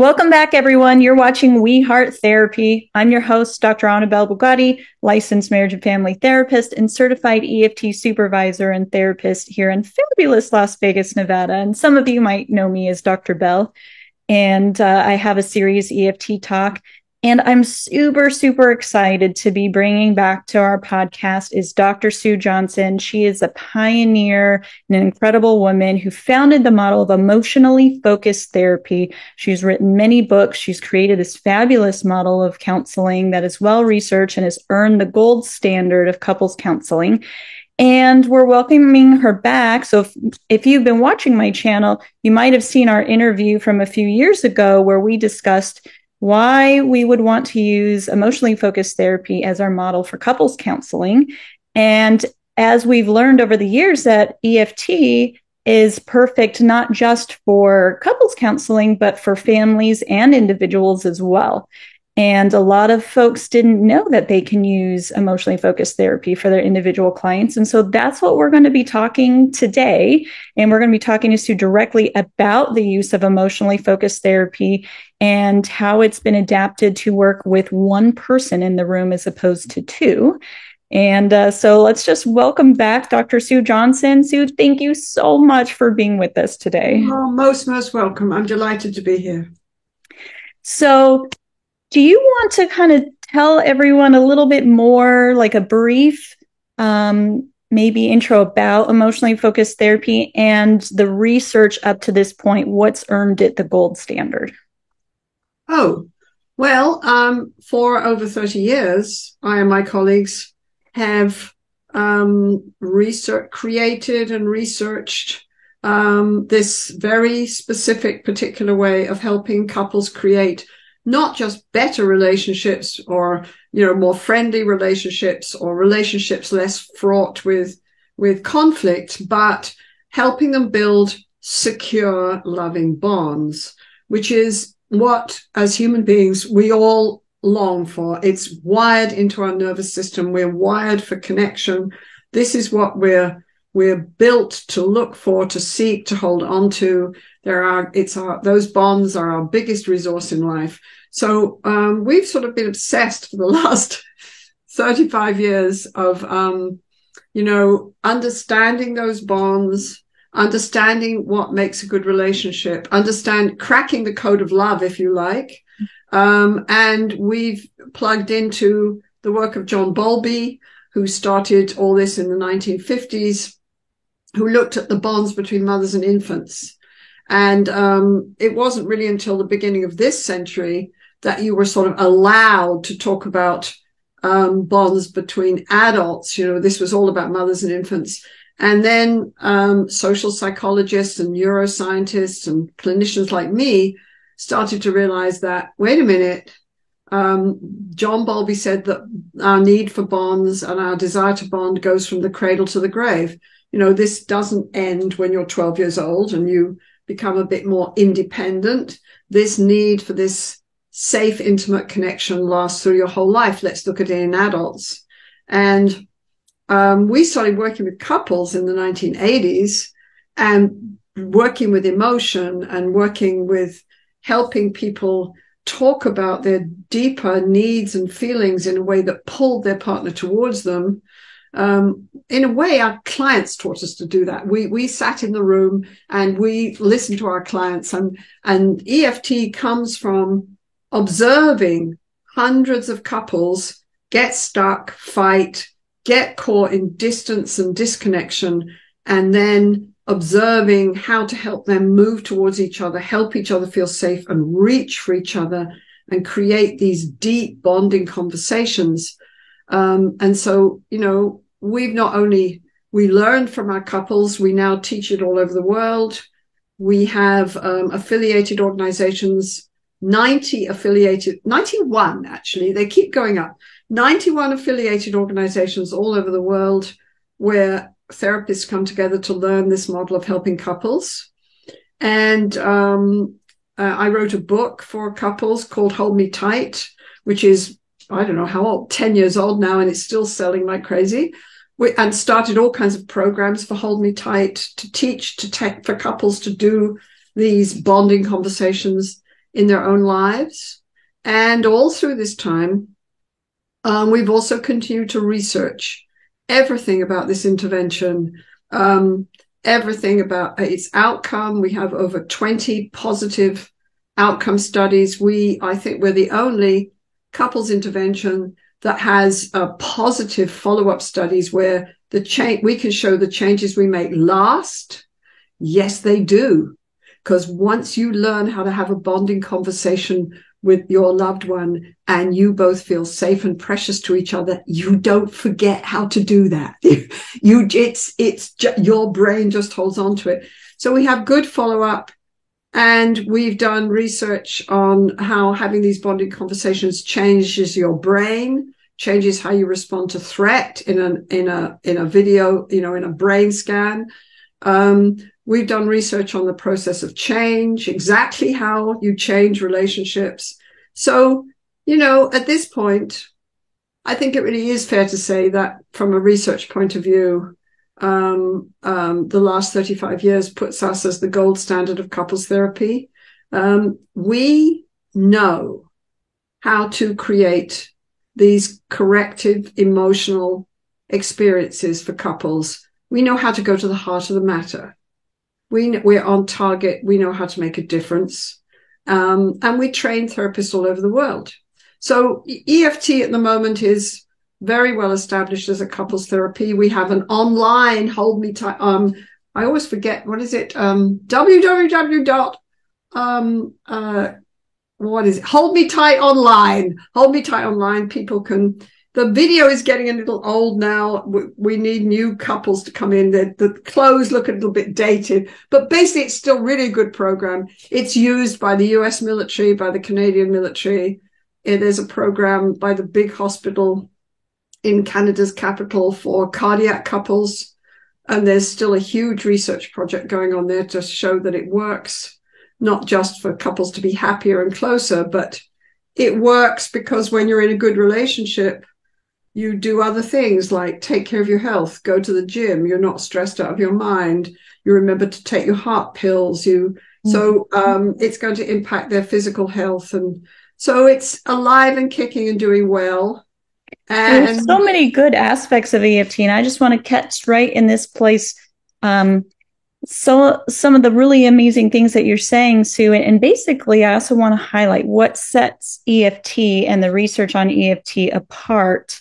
Welcome back, everyone. You're watching We Heart Therapy. I'm your host, Dr. Annabelle Bugatti, licensed marriage and family therapist and certified EFT supervisor and therapist here in fabulous Las Vegas, Nevada. And some of you might know me as Dr. Bell. And uh, I have a series, EFT Talk, and I'm super, super excited to be bringing back to our podcast is Dr. Sue Johnson. She is a pioneer and an incredible woman who founded the model of emotionally focused therapy. She's written many books. She's created this fabulous model of counseling that is well researched and has earned the gold standard of couples counseling. And we're welcoming her back. So if, if you've been watching my channel, you might have seen our interview from a few years ago where we discussed why we would want to use emotionally focused therapy as our model for couples counseling. And as we've learned over the years, that EFT is perfect not just for couples counseling, but for families and individuals as well. And a lot of folks didn't know that they can use emotionally focused therapy for their individual clients. And so that's what we're going to be talking today. And we're going to be talking to Sue directly about the use of emotionally focused therapy and how it's been adapted to work with one person in the room as opposed to two. And uh, so let's just welcome back Dr. Sue Johnson. Sue, thank you so much for being with us today. Oh, most, most welcome. I'm delighted to be here. So, do you want to kind of tell everyone a little bit more, like a brief, um, maybe intro about emotionally focused therapy and the research up to this point? What's earned it the gold standard? Oh, well, um, for over 30 years, I and my colleagues have um, research, created and researched um, this very specific, particular way of helping couples create not just better relationships or you know more friendly relationships or relationships less fraught with with conflict but helping them build secure loving bonds which is what as human beings we all long for. It's wired into our nervous system. We're wired for connection. This is what we're we're built to look for to seek to hold on to. There are it's our those bonds are our biggest resource in life. So um, we've sort of been obsessed for the last 35 years of um, you know understanding those bonds understanding what makes a good relationship understand cracking the code of love if you like. Um, and we've plugged into the work of john bowlby who started all this in the 1950s who looked at the bonds between mothers and infants and um, it wasn't really until the beginning of this century that you were sort of allowed to talk about um, bonds between adults. You know, this was all about mothers and infants. And then um, social psychologists and neuroscientists and clinicians like me started to realize that, wait a minute, um, John Bowlby said that our need for bonds and our desire to bond goes from the cradle to the grave. You know, this doesn't end when you're 12 years old and you become a bit more independent. This need for this safe, intimate connection lasts through your whole life. Let's look at it in adults. And um, we started working with couples in the 1980s and working with emotion and working with helping people talk about their deeper needs and feelings in a way that pulled their partner towards them um, in a way, our clients taught us to do that. We we sat in the room and we listened to our clients, and and EFT comes from observing hundreds of couples get stuck, fight, get caught in distance and disconnection, and then observing how to help them move towards each other, help each other feel safe, and reach for each other, and create these deep bonding conversations um, and so, you know, we've not only we learned from our couples, we now teach it all over the world. We have um, affiliated organizations, 90 affiliated, 91 actually, they keep going up. 91 affiliated organizations all over the world where therapists come together to learn this model of helping couples. And um, uh, I wrote a book for couples called Hold Me Tight, which is I don't know how old, 10 years old now, and it's still selling like crazy. We, and started all kinds of programs for Hold Me Tight to teach to take for couples to do these bonding conversations in their own lives. And all through this time, um, we've also continued to research everything about this intervention, um, everything about its outcome. We have over 20 positive outcome studies. We, I think, we're the only couples intervention that has a positive follow-up studies where the change we can show the changes we make last. Yes, they do. Because once you learn how to have a bonding conversation with your loved one and you both feel safe and precious to each other, you don't forget how to do that. you, it's, it's your brain just holds on to it. So we have good follow up and we've done research on how having these bonding conversations changes your brain, changes how you respond to threat in a, in a, in a video, you know, in a brain scan. Um, We've done research on the process of change, exactly how you change relationships. So, you know, at this point, I think it really is fair to say that from a research point of view, um, um, the last 35 years puts us as the gold standard of couples therapy. Um, we know how to create these corrective emotional experiences for couples. We know how to go to the heart of the matter we we're on target. We know how to make a difference, um, and we train therapists all over the world. So EFT at the moment is very well established as a couples therapy. We have an online hold me tight. Um, I always forget what is it? Um, www dot um uh what is it? Hold me tight online. Hold me tight online. People can the video is getting a little old now. We need new couples to come in. The, the clothes look a little bit dated, but basically it's still really a good program. It's used by the US military, by the Canadian military. There's a program by the big hospital in Canada's capital for cardiac couples. And there's still a huge research project going on there to show that it works, not just for couples to be happier and closer, but it works because when you're in a good relationship, you do other things like take care of your health, go to the gym, you're not stressed out of your mind, you remember to take your heart pills, you mm-hmm. so um, it's going to impact their physical health and so it's alive and kicking and doing well. And There's so many good aspects of EFT, and I just want to catch right in this place. Um, so some of the really amazing things that you're saying, Sue, and basically, I also want to highlight what sets EFT and the research on EFT apart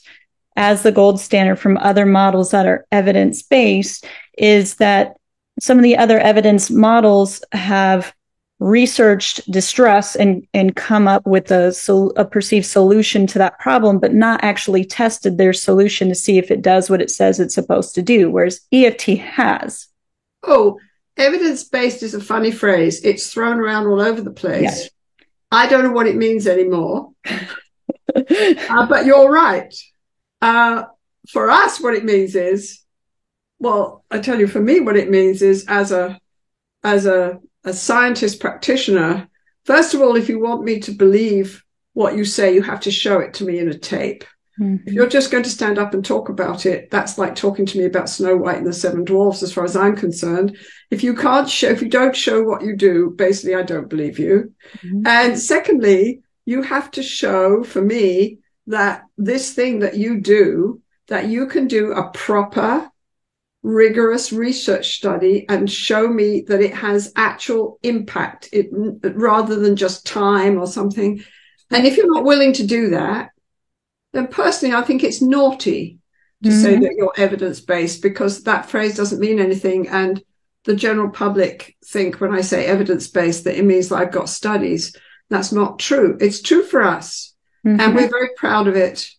as the gold standard from other models that are evidence based is that some of the other evidence models have researched distress and and come up with a, a perceived solution to that problem but not actually tested their solution to see if it does what it says it's supposed to do whereas EFT has. Oh evidence based is a funny phrase. It's thrown around all over the place. Yes. i don't know what it means anymore. Uh, but you're right. Uh, for us, what it means is, well, I tell you, for me, what it means is as a as a, a scientist practitioner, first of all, if you want me to believe what you say, you have to show it to me in a tape. Mm-hmm. If you're just going to stand up and talk about it, that's like talking to me about Snow White and the Seven Dwarfs, as far as I'm concerned. If you can't show, if you don't show what you do, basically, I don't believe you. Mm-hmm. And secondly, you have to show, for me, that this thing that you do, that you can do a proper, rigorous research study and show me that it has actual impact it, rather than just time or something. And if you're not willing to do that, then personally, I think it's naughty to mm-hmm. say that you're evidence based because that phrase doesn't mean anything. And the general public think when I say evidence based that it means that I've got studies. That's not true. It's true for us. Mm-hmm. And we're very proud of it.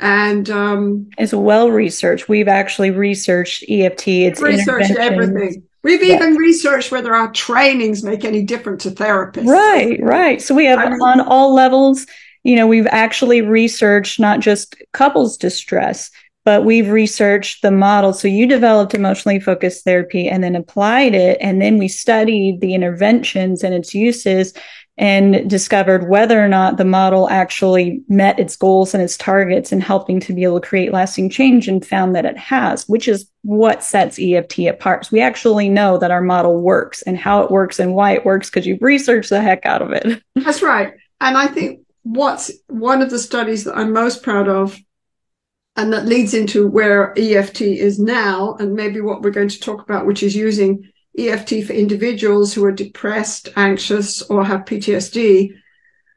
And um, it's well researched. We've actually researched EFT. It's researched everything. We've yes. even researched whether our trainings make any difference to therapists. Right, right. So we have I mean, on all levels. You know, we've actually researched not just couples distress, but we've researched the model. So you developed emotionally focused therapy and then applied it. And then we studied the interventions and its uses and discovered whether or not the model actually met its goals and its targets in helping to be able to create lasting change and found that it has, which is what sets EFT apart. So we actually know that our model works and how it works and why it works because you've researched the heck out of it. That's right. And I think what's one of the studies that I'm most proud of and that leads into where EFT is now and maybe what we're going to talk about, which is using EFT for individuals who are depressed, anxious, or have PTSD.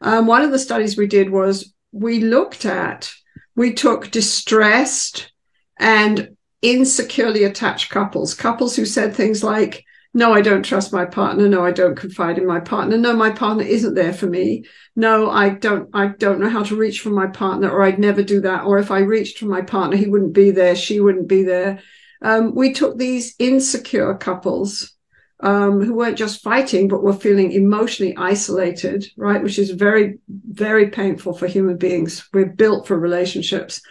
Um, one of the studies we did was we looked at, we took distressed and insecurely attached couples, couples who said things like, no, I don't trust my partner. No, I don't confide in my partner. No, my partner isn't there for me. No, I don't, I don't know how to reach for my partner or I'd never do that. Or if I reached for my partner, he wouldn't be there. She wouldn't be there um, we took these insecure couples um, who weren't just fighting, but were feeling emotionally isolated, right? Which is very, very painful for human beings. We're built for relationships.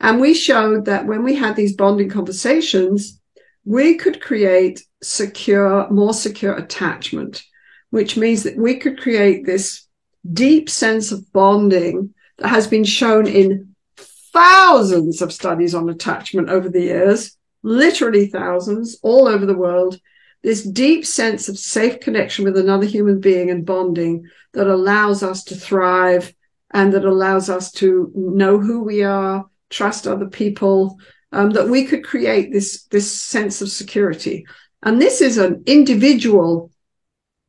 And we showed that when we had these bonding conversations, we could create secure, more secure attachment, which means that we could create this deep sense of bonding that has been shown in thousands of studies on attachment over the years literally thousands all over the world, this deep sense of safe connection with another human being and bonding that allows us to thrive and that allows us to know who we are, trust other people, um, that we could create this, this sense of security. And this is an individual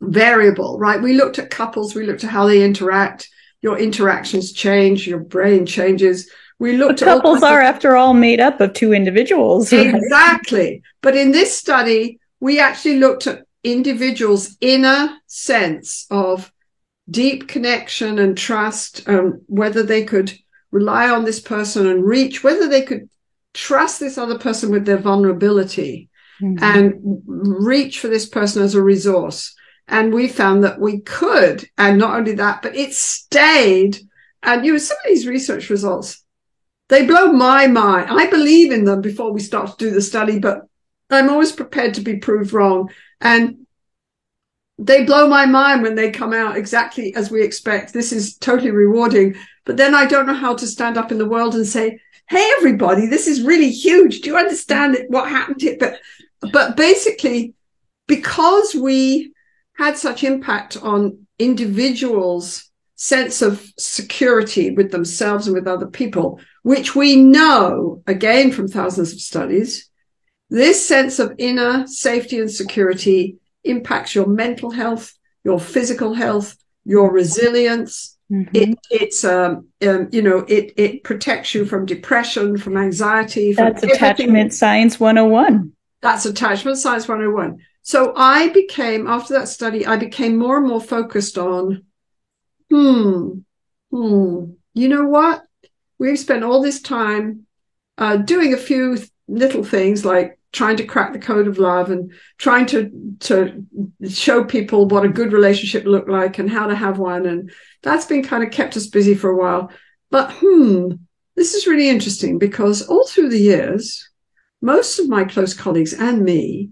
variable, right? We looked at couples, we looked at how they interact. Your interactions change, your brain changes we looked but couples are after all made up of two individuals right? exactly but in this study we actually looked at individuals inner sense of deep connection and trust um, whether they could rely on this person and reach whether they could trust this other person with their vulnerability mm-hmm. and reach for this person as a resource and we found that we could and not only that but it stayed and you know some of these research results they blow my mind. I believe in them before we start to do the study, but I'm always prepared to be proved wrong. And they blow my mind when they come out exactly as we expect. This is totally rewarding. But then I don't know how to stand up in the world and say, Hey, everybody, this is really huge. Do you understand what happened here? But, but basically, because we had such impact on individuals' sense of security with themselves and with other people, which we know again from thousands of studies, this sense of inner safety and security impacts your mental health, your physical health, your resilience. Mm-hmm. It, it's um, um, you know it it protects you from depression, from anxiety. From That's attachment science 101. That's attachment science 101. So I became after that study, I became more and more focused on, hmm, hmm. You know what? we've spent all this time uh, doing a few little things like trying to crack the code of love and trying to to show people what a good relationship looked like and how to have one and that's been kind of kept us busy for a while but hmm this is really interesting because all through the years most of my close colleagues and me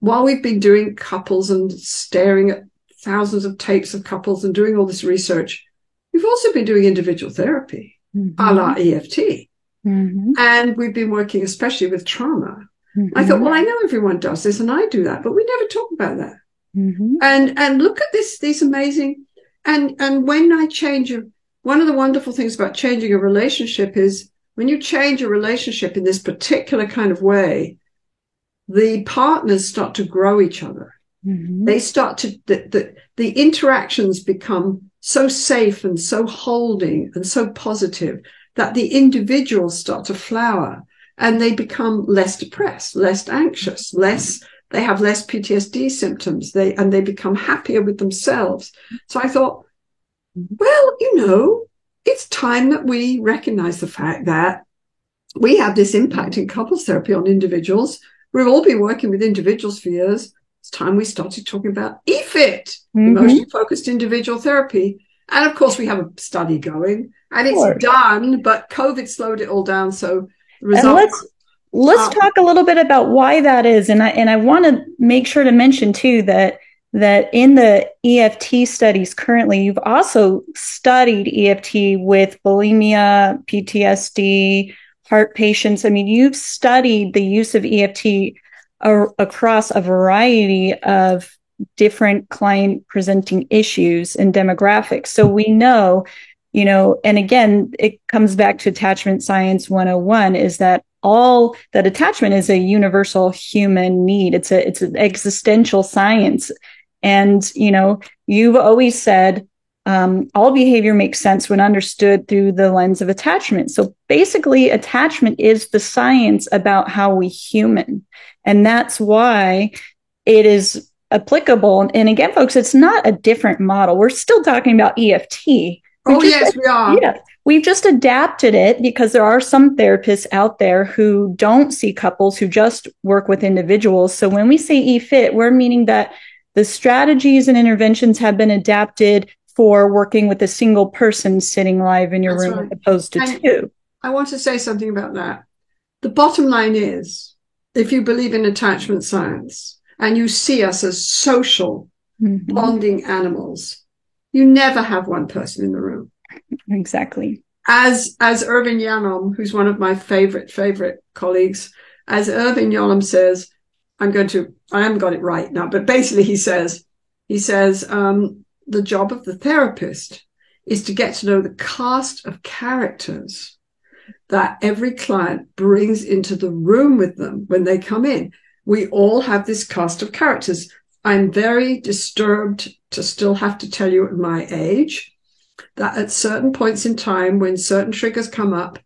while we've been doing couples and staring at thousands of tapes of couples and doing all this research we've also been doing individual therapy mm-hmm. a la EFT. Mm-hmm. And we've been working especially with trauma. Mm-hmm. I thought, well, I know everyone does this and I do that, but we never talk about that. Mm-hmm. And and look at this, these amazing and and when I change a, one of the wonderful things about changing a relationship is when you change a relationship in this particular kind of way, the partners start to grow each other. Mm-hmm. They start to the, the the interactions become so safe and so holding and so positive that the individuals start to flower and they become less depressed, less anxious, less, they have less PTSD symptoms. They, and they become happier with themselves. So I thought, well, you know, it's time that we recognize the fact that we have this impact in couples therapy on individuals. We've all been working with individuals for years time we started talking about EFIT, mm-hmm. emotionally focused individual therapy. And of course, we have a study going and it's done, but COVID slowed it all down. So results. Let's, let's talk a little bit about why that is. And I, and I want to make sure to mention too that that in the EFT studies currently, you've also studied EFT with bulimia, PTSD, heart patients. I mean, you've studied the use of EFT a- across a variety of different client presenting issues and demographics. So we know, you know, and again, it comes back to attachment science 101 is that all that attachment is a universal human need. It's a, it's an existential science. And, you know, you've always said, um, all behavior makes sense when understood through the lens of attachment. So basically, attachment is the science about how we human. And that's why it is applicable. And again, folks, it's not a different model. We're still talking about EFT. oh, just, yes, we are. Yeah. We've just adapted it because there are some therapists out there who don't see couples, who just work with individuals. So when we say EFIT, we're meaning that the strategies and interventions have been adapted for working with a single person sitting live in your That's room right. as opposed to and two. I want to say something about that. The bottom line is if you believe in attachment science, and you see us as social mm-hmm. bonding animals, you never have one person in the room. Exactly. As as Irvin Yalom, who's one of my favorite favorite colleagues, as Irvin Yalom says, I'm going to I haven't got it right now, but basically he says he says um, the job of the therapist is to get to know the cast of characters that every client brings into the room with them when they come in we all have this cast of characters. I'm very disturbed to still have to tell you at my age that at certain points in time, when certain triggers come up,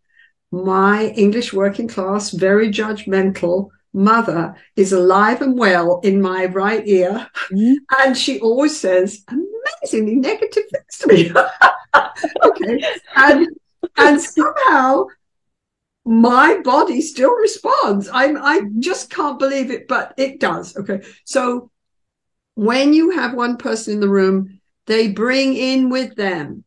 my English working class, very judgmental mother is alive and well in my right ear. Mm-hmm. And she always says amazingly negative things to me. okay. And, and somehow my body still responds. I'm, I just can't believe it, but it does. Okay. So when you have one person in the room, they bring in with them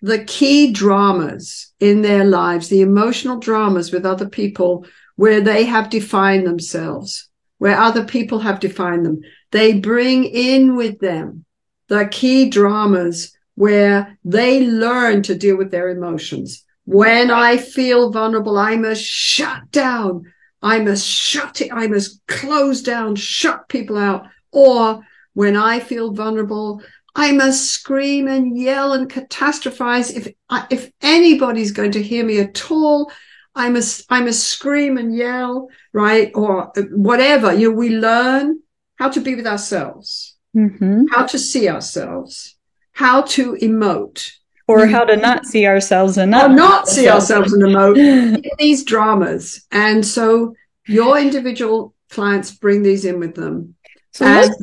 the key dramas in their lives, the emotional dramas with other people where they have defined themselves, where other people have defined them. They bring in with them the key dramas where they learn to deal with their emotions when I feel vulnerable, I must shut down. I must shut it. I must close down, shut people out. Or when I feel vulnerable, I must scream and yell and catastrophize. If, if anybody's going to hear me at all, I must, I must scream and yell, right? Or whatever. You know, we learn how to be with ourselves, mm-hmm. how to see ourselves, how to emote, or how to not see ourselves in or not see ourselves in the mode in these dramas. And so your individual clients bring these in with them. So and- let's,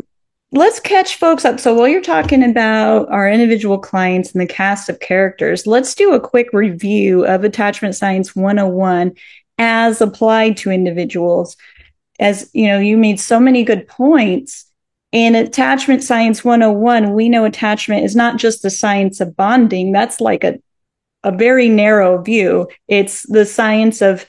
let's catch folks up. So while you're talking about our individual clients and the cast of characters, let's do a quick review of Attachment Science 101 as applied to individuals. As you know, you made so many good points in Attachment Science 101, we know attachment is not just the science of bonding. That's like a, a very narrow view. It's the science of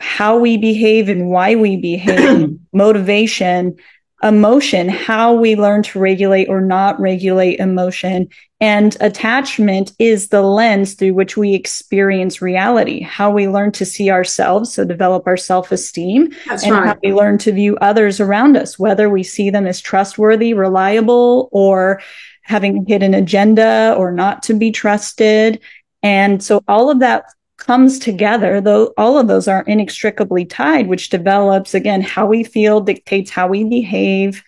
how we behave and why we behave, motivation, emotion, how we learn to regulate or not regulate emotion. And attachment is the lens through which we experience reality, how we learn to see ourselves, so develop our self esteem, and right. how we learn to view others around us, whether we see them as trustworthy, reliable, or having a hidden agenda or not to be trusted. And so all of that comes together, though all of those are inextricably tied, which develops again how we feel dictates how we behave.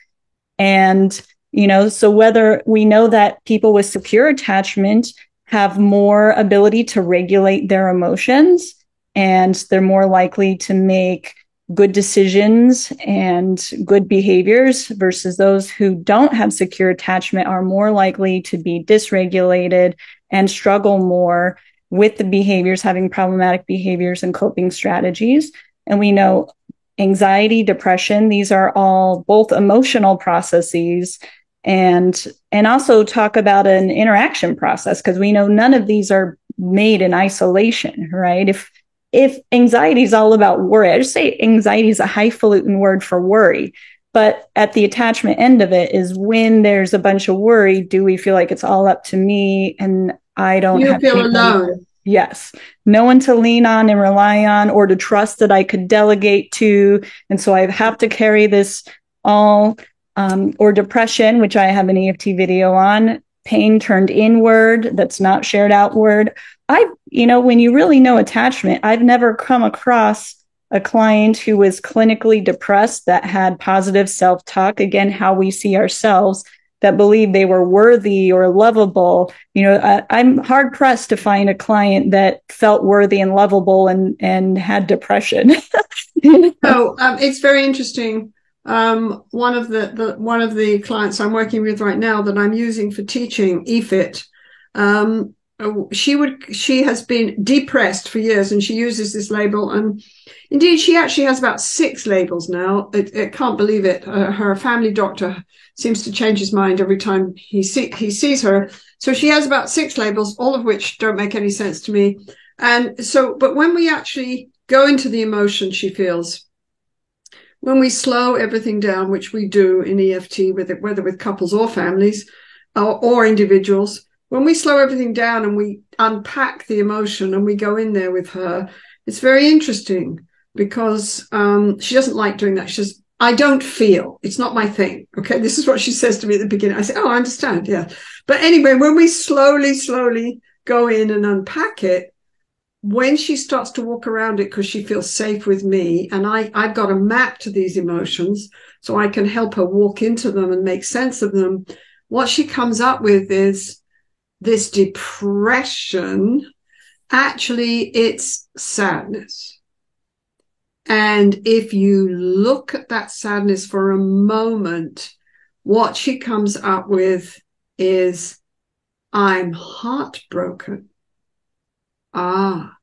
And, you know, so whether we know that people with secure attachment have more ability to regulate their emotions and they're more likely to make good decisions and good behaviors versus those who don't have secure attachment are more likely to be dysregulated and struggle more with the behaviors, having problematic behaviors and coping strategies. And we know anxiety, depression, these are all both emotional processes and and also talk about an interaction process because we know none of these are made in isolation, right? If if anxiety is all about worry, I just say anxiety is a highfalutin word for worry. But at the attachment end of it is when there's a bunch of worry, do we feel like it's all up to me and I don't you feel alone? Yes. No one to lean on and rely on or to trust that I could delegate to. And so I have to carry this all, um, or depression, which I have an EFT video on, pain turned inward that's not shared outward. I, you know, when you really know attachment, I've never come across a client who was clinically depressed that had positive self talk. Again, how we see ourselves that believed they were worthy or lovable. You know, I, am hard pressed to find a client that felt worthy and lovable and and had depression. Oh, um, it's very interesting. Um, one of the, the one of the clients I'm working with right now that I'm using for teaching EFIT, um, she would she has been depressed for years and she uses this label and indeed she actually has about six labels now. It, it can't believe it. Uh, her family doctor seems to change his mind every time he see, he sees her. So she has about six labels all of which don't make any sense to me. And so but when we actually go into the emotion she feels when we slow everything down which we do in EFT with it, whether with couples or families or, or individuals when we slow everything down and we unpack the emotion and we go in there with her, it's very interesting because um, she doesn't like doing that. She says, I don't feel. It's not my thing. Okay. This is what she says to me at the beginning. I say, Oh, I understand. Yeah. But anyway, when we slowly, slowly go in and unpack it, when she starts to walk around it because she feels safe with me and I, I've got a map to these emotions so I can help her walk into them and make sense of them. What she comes up with is this depression, actually it's sadness. And if you look at that sadness for a moment, what she comes up with is, I'm heartbroken. Ah,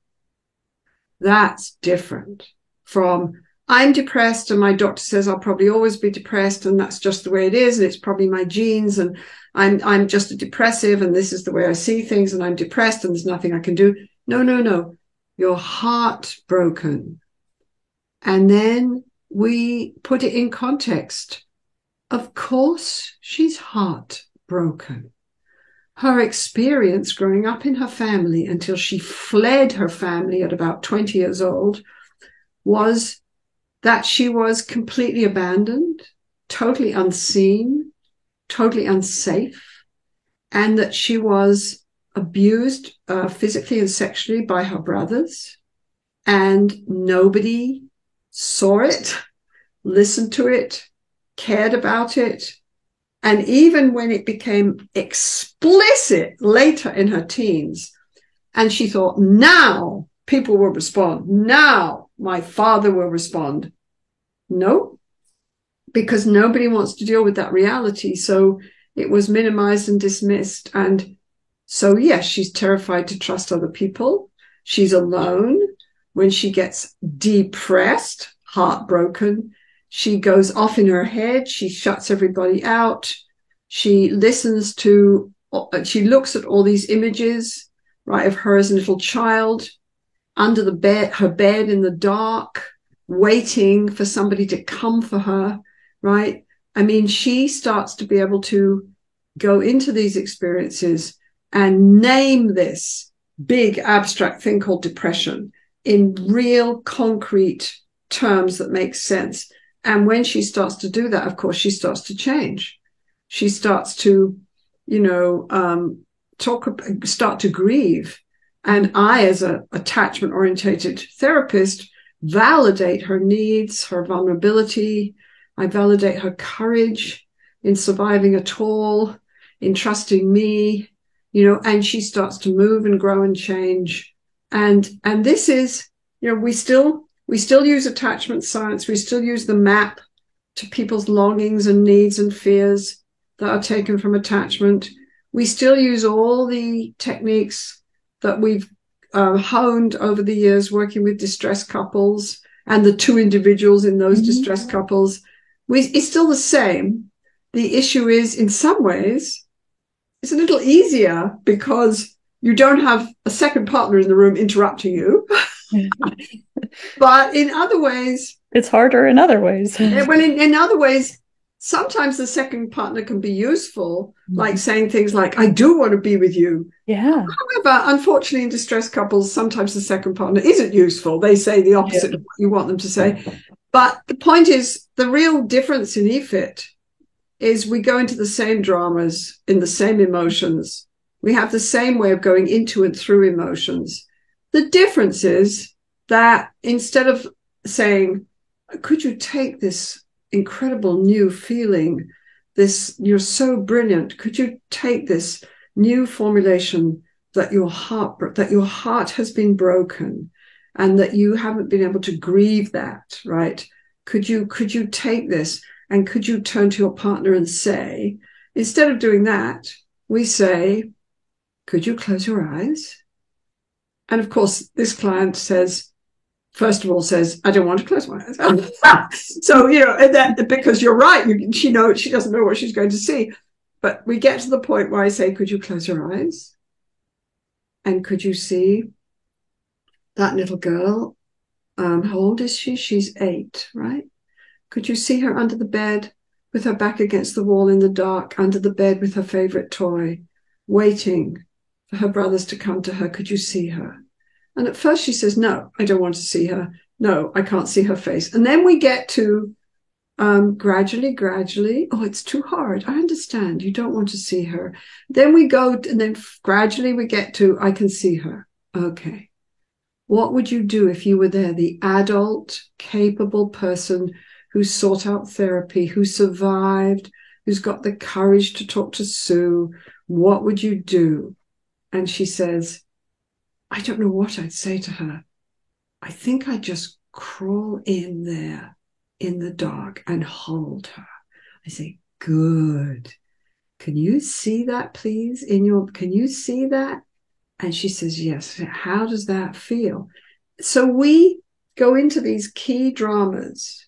that's different from I'm depressed and my doctor says I'll probably always be depressed and that's just the way it is and it's probably my genes and I'm I'm just a depressive and this is the way I see things and I'm depressed and there's nothing I can do. No, no, no. You're heartbroken. And then we put it in context. Of course, she's heartbroken. Her experience growing up in her family until she fled her family at about 20 years old was that she was completely abandoned, totally unseen, totally unsafe, and that she was abused uh, physically and sexually by her brothers, and nobody saw it, listened to it, cared about it. And even when it became explicit later in her teens, and she thought, now people will respond. Now my father will respond. No, because nobody wants to deal with that reality. So it was minimized and dismissed. And so, yes, she's terrified to trust other people. She's alone. When she gets depressed, heartbroken, she goes off in her head. She shuts everybody out. She listens to, she looks at all these images, right, of her as a little child under the bed, her bed in the dark, waiting for somebody to come for her right? I mean, she starts to be able to go into these experiences and name this big abstract thing called depression in real concrete terms that make sense. And when she starts to do that, of course, she starts to change. She starts to, you know, um, talk, start to grieve. And I, as a attachment orientated therapist, validate her needs, her vulnerability, I validate her courage in surviving at all, in trusting me, you know, and she starts to move and grow and change. And, and this is, you know, we still, we still use attachment science. We still use the map to people's longings and needs and fears that are taken from attachment. We still use all the techniques that we've uh, honed over the years working with distressed couples and the two individuals in those mm-hmm. distressed couples we, it's still the same. The issue is, in some ways, it's a little easier because you don't have a second partner in the room interrupting you. but in other ways, it's harder in other ways. well, in, in other ways, sometimes the second partner can be useful, mm-hmm. like saying things like, I do want to be with you. Yeah. However, unfortunately, in distressed couples, sometimes the second partner isn't useful. They say the opposite yeah. of what you want them to say. But the point is, the real difference in EFIT is we go into the same dramas, in the same emotions. We have the same way of going into and through emotions. The difference is that instead of saying, could you take this incredible new feeling. This, you're so brilliant. Could you take this new formulation that your heart, that your heart has been broken and that you haven't been able to grieve that, right? Could you, could you take this and could you turn to your partner and say, instead of doing that, we say, could you close your eyes? And of course, this client says, first of all says, I don't want to close my eyes. so, you know, and that because you're right, you, she knows she doesn't know what she's going to see. But we get to the point where I say, could you close your eyes? And could you see that little girl? Um, how old is she? She's eight, right? Could you see her under the bed with her back against the wall in the dark, under the bed with her favorite toy, waiting for her brothers to come to her? Could you see her? And at first she says, No, I don't want to see her. No, I can't see her face. And then we get to um, gradually, gradually, oh, it's too hard. I understand. You don't want to see her. Then we go, and then gradually we get to, I can see her. Okay. What would you do if you were there, the adult, capable person who sought out therapy, who survived, who's got the courage to talk to Sue? What would you do? And she says, I don't know what I'd say to her. I think I'd just crawl in there in the dark and hold her. I say, Good. Can you see that, please? In your, can you see that? And she says, Yes. How does that feel? So we go into these key dramas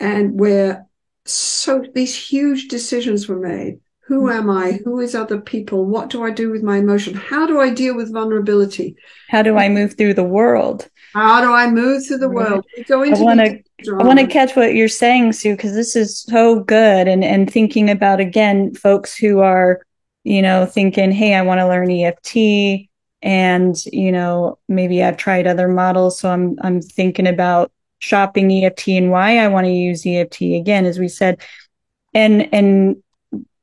and where so these huge decisions were made who am I? Who is other people? What do I do with my emotion? How do I deal with vulnerability? How do I move through the world? How do I move through the world? Go into I want to I want to catch what you're saying, Sue, because this is so good. And and thinking about again, folks who are, you know, thinking, hey, I want to learn EFT, and you know, maybe I've tried other models, so I'm I'm thinking about shopping EFT and why I want to use EFT again, as we said, and and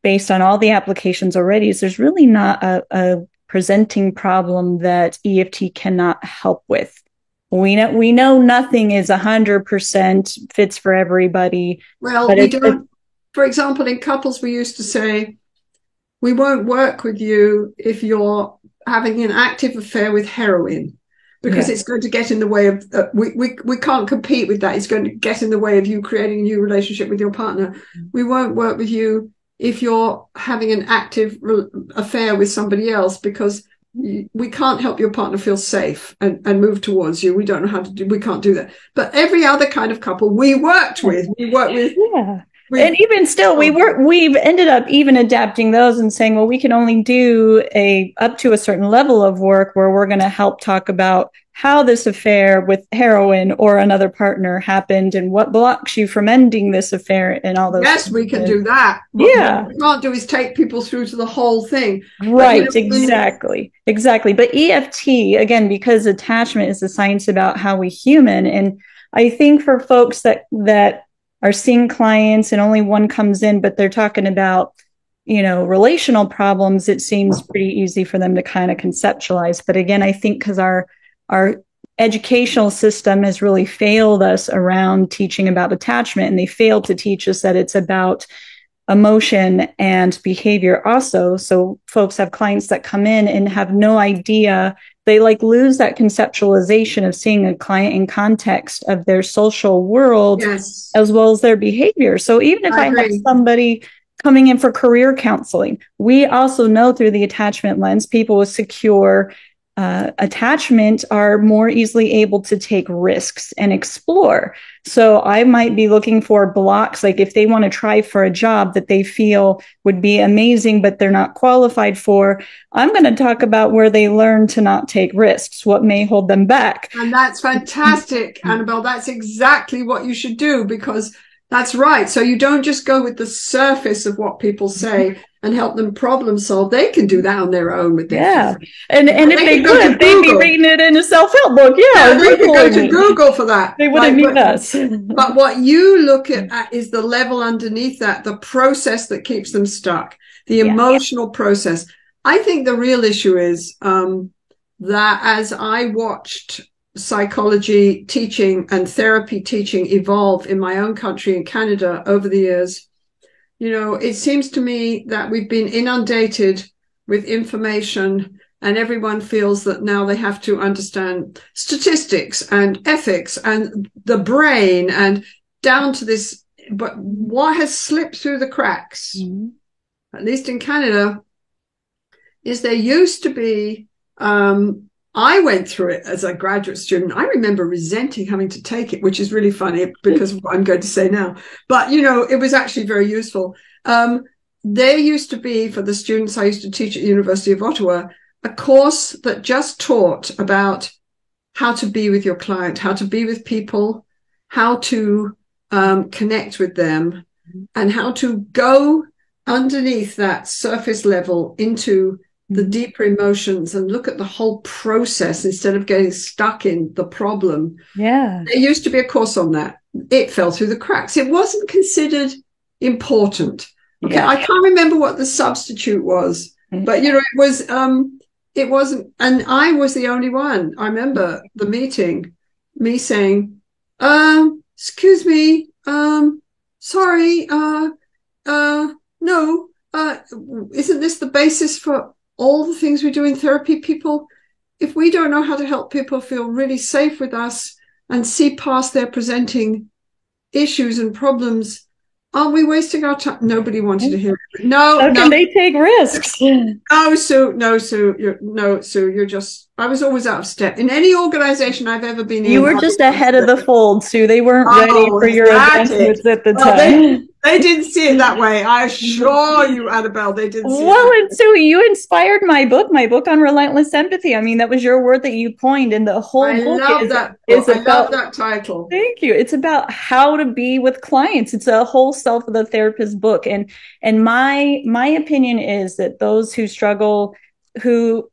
based on all the applications already is there's really not a, a presenting problem that EFT cannot help with. We know we know nothing is hundred percent fits for everybody. Well, we don't. For example, in couples, we used to say, "We won't work with you if you're having an active affair with heroin." because yeah. it's going to get in the way of uh, we, we we can't compete with that it's going to get in the way of you creating a new relationship with your partner mm. we won't work with you if you're having an active affair with somebody else because we can't help your partner feel safe and, and move towards you. We don't know how to do, we can't do that. But every other kind of couple we worked with, we worked with. Yeah. We, and even still, we oh. were we've ended up even adapting those and saying, well, we can only do a up to a certain level of work where we're going to help talk about how this affair with heroin or another partner happened and what blocks you from ending this affair and all those. Yes, things. we can do that. Yeah. What we can't do is take people through to the whole thing. Right, but, you know, exactly. Exactly. But EFT, again, because attachment is a science about how we human. And I think for folks that that are seeing clients and only one comes in, but they're talking about you know relational problems it seems pretty easy for them to kind of conceptualize. But again i think because our our educational system has really failed us around teaching about attachment and they failed to teach us that it's about emotion and behavior also. So folks have clients that come in and have no idea they like lose that conceptualization of seeing a client in context of their social world yes. as well as their behavior so even if i, I have somebody coming in for career counseling we also know through the attachment lens people with secure uh, attachment are more easily able to take risks and explore. So I might be looking for blocks, like if they want to try for a job that they feel would be amazing, but they're not qualified for, I'm going to talk about where they learn to not take risks, what may hold them back. And that's fantastic, Annabelle. That's exactly what you should do because That's right. So you don't just go with the surface of what people say and help them problem solve. They can do that on their own with their yeah. And and, And if they they could go to could, they'd be reading it in a self help book. Yeah, Yeah, they could go to Google for that. They wouldn't Like, need us. But what you look at at is the level underneath that, the process that keeps them stuck, the Yeah. emotional process. I think the real issue is um, that as I watched psychology teaching and therapy teaching evolve in my own country in Canada over the years, you know, it seems to me that we've been inundated with information and everyone feels that now they have to understand statistics and ethics and the brain and down to this but what has slipped through the cracks Mhm. at least in canada is there used to be um, i went through it as a graduate student. I remember resenting having to take it which is really funny because of what i'm going to say now. But you know it was actually very useful. Um, there used to be for the students i used to teach at the university of ottawa a course that just taught about how to be with your client, how to be with people, how to um, connect with them, and how to go underneath that surface level into the Mhm. deeper emotions and look at the whole process instead of getting stuck in the problem. Yeah. There used to be a course on that. It fell through the cracks. It wasn't considered important. Okay, Yeah. I can't remember what the substitute was, Mhm. but you know, it was um it wasn't and I was the only one. I remember the meeting, me saying, um, excuse me, um, sorry, uh uh no, uh isn't this the basis for all the things we do in therapy, people? If we don't know how to help people feel really safe with us and see past their presenting issues and problems, aren't we wasting our time? Nobody wanted to hear it. No, How no, can they take risks? no, Sue, no, Sue, you're, no, Sue, you're just, I was always out of step. In any organization I've ever been in. You were just ahead of the fold, Sue. They weren't Oh, ready for your advancements at the Well, they- time. They didn't see it that way. I assure you, Annabelle, they didn't see it. Well, and Sue, you inspired my book, my book on relentless empathy. I mean, that was your word that you coined, and the whole I book love is, that. is book. I about love that title. Thank you. It's about how to be with clients. It's a whole self of the therapist book. And and my my opinion is that those who struggle who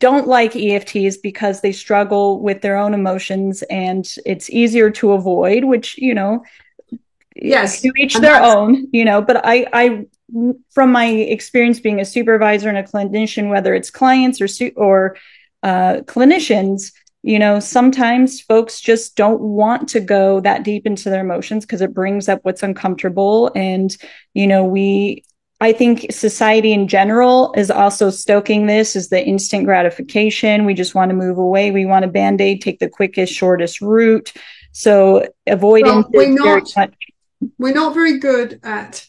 don't like EFTs because they struggle with their own emotions and it's easier to avoid, which, you know, Yes, to each their own, you know, but I I from my experience being a supervisor and a clinician, whether it's clients or su- or uh, clinicians, you know, sometimes folks just don't want to go that deep into their emotions because it brings up what's uncomfortable. And, you know, we, I think society in general is also stoking this is the instant gratification. We just want to move away. We want a band aid, take the quickest, shortest route. So avoidance Well, we're not- much- we're not very good at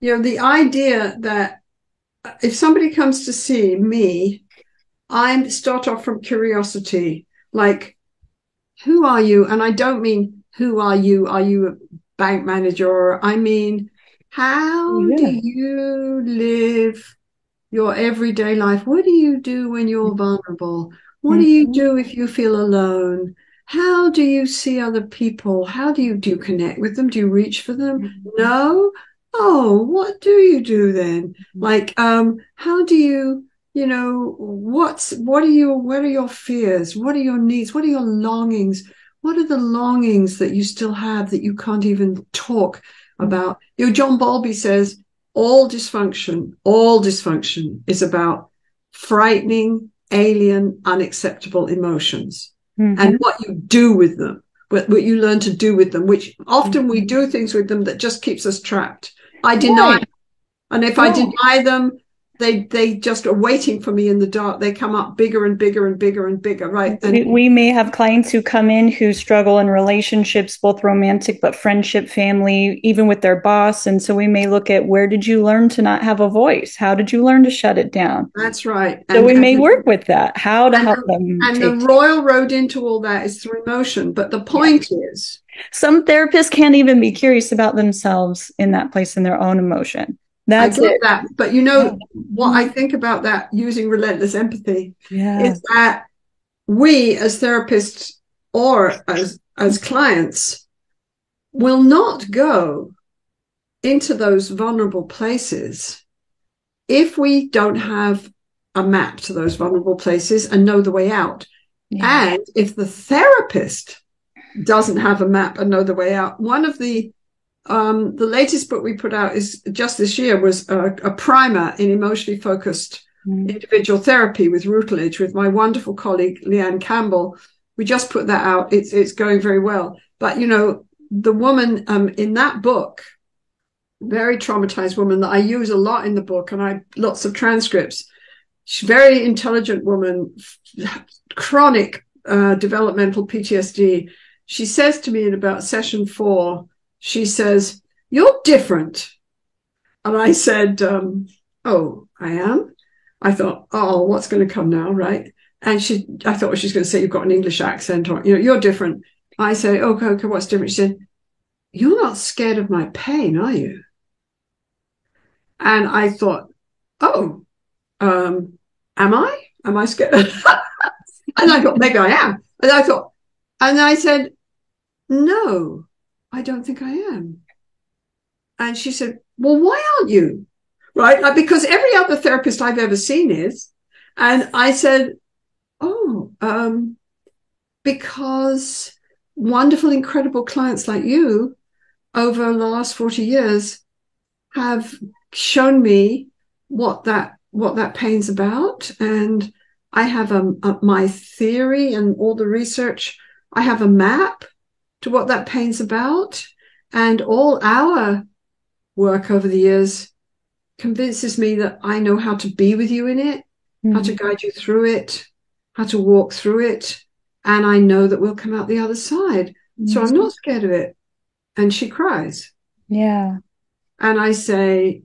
you know the idea that uh, if somebody comes to see me i start off from curiosity like who are you and i don't mean who are you are you a bank manager i mean how Yeah. do you live your everyday life? What do you do when you're mm-hmm. vulnerable? What do you do if you feel alone? How do you see other people? How do you do you connect with them? Do you reach for them? Mm-hmm. No? Oh what do you do then? Mm-hmm. Like um how do you you know what's what are your what are your fears? What are your needs? What are your longings? What are the longings that you still have that you can't even talk about you know john bowlby says all dysfunction all dysfunction is about frightening alien unacceptable emotions Mhm. and what you do with them, what, what you learn to do with them, which often we do things with them that just keeps us trapped. I deny, Right. and if I deny them, they they just are waiting for me in the dark. They come up bigger and bigger and bigger and bigger, right? we, And we may have clients who come in who struggle in relationships, both romantic but friendship, family, even with their boss. And so we may look at where did you learn to not have a voice? How did you learn to shut it down? that's right. So And- we may and- work with that, how to and help them. And the royal road into all that is through emotion. But the point is, Some therapists can't even be curious about themselves in that place in their own emotion. That's I get it. that. But you know Yeah. what I think about that using relentless empathy Yeah. is that we as therapists or as as clients will not go into those vulnerable places if we don't have a map to those vulnerable places and know the way out. Yeah. And if the therapist doesn't have a map and know the way out, one of the um, the latest book we put out is just this year was a, a primer in emotionally focused mm. individual therapy with Routledge with my wonderful colleague Leanne Campbell. We just put that out. It's it's going very well. But you know, the woman um, in that book, very traumatized woman that I use a lot in the book, and I lots of transcripts. She's very intelligent woman, chronic uh, developmental PTSD. She says to me in about session four, she says, "You're different," and I said, um, "Oh, I am." I thought, "Oh, what's going to come now?" Right? And she, I thought well, she's going to say, "You've got an English accent," or you know, "You're different." I say, okay, okay, what's different? She said, You're not scared of my pain, are you? And I thought, Oh, um, am I? Am I scared? and I thought, maybe I am. And I thought, and I said, No, I don't think I am. And she said, Well, why aren't you? Right? Like, because every other therapist I've ever seen is. And I said, Oh, um, because wonderful, incredible clients like you over the last 40 years have shown me what that what that pain's about and i have a, a, my theory and all the research i have a map to what that pain's about and all our work over the years convinces me that i know how to be with you in it mm-hmm. how to mm-hmm. guide you through it how to walk through it and I know that we'll come out the other side. So I'm not scared of it. And she cries. Yeah. And I say,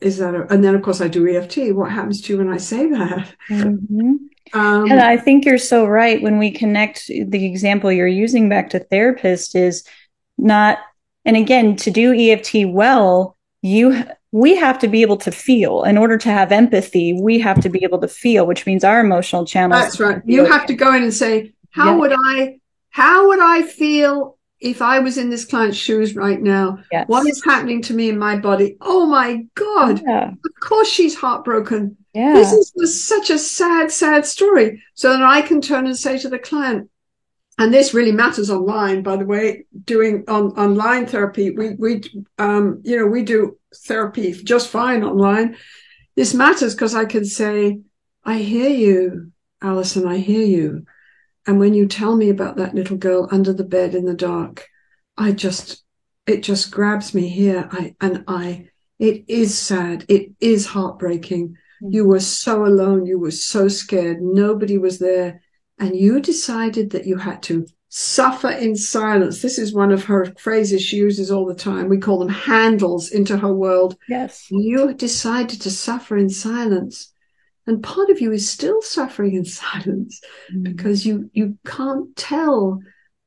is that, a, and then of course I do EFT. What happens to you when I say that? Mm-hmm. Um, and I think you're so right. When we connect the example you're using back to therapist is not, and again, to do EFT well, you we have to be able to feel in order to have empathy we have to be able to feel which means our emotional channels that's right you have to go in and say how yeah. would I how would I feel if I was in this client's shoes right now? Yes. What is happening to me in my body? Oh my God. Yeah. Of course she's heartbroken. Yeah. This is such a sad, sad story. So that I can turn and say to the client, and this really matters online, by the way, doing on online therapy. We, we, um, you know, we do therapy just fine online. This matters because I can say, I hear you, Alison, I hear you. And when you tell me about that little girl under the bed in the dark, I just, it just grabs me here. I, and I, it is sad. It is heartbreaking. Mm-hmm. You were so alone. You were so scared. Nobody was there. And you decided that you had to suffer in silence. This is one of her phrases she uses all the time. We call them handles into her world. Yes. You decided to suffer in silence and part of you is still suffering in silence mm. because you you can't tell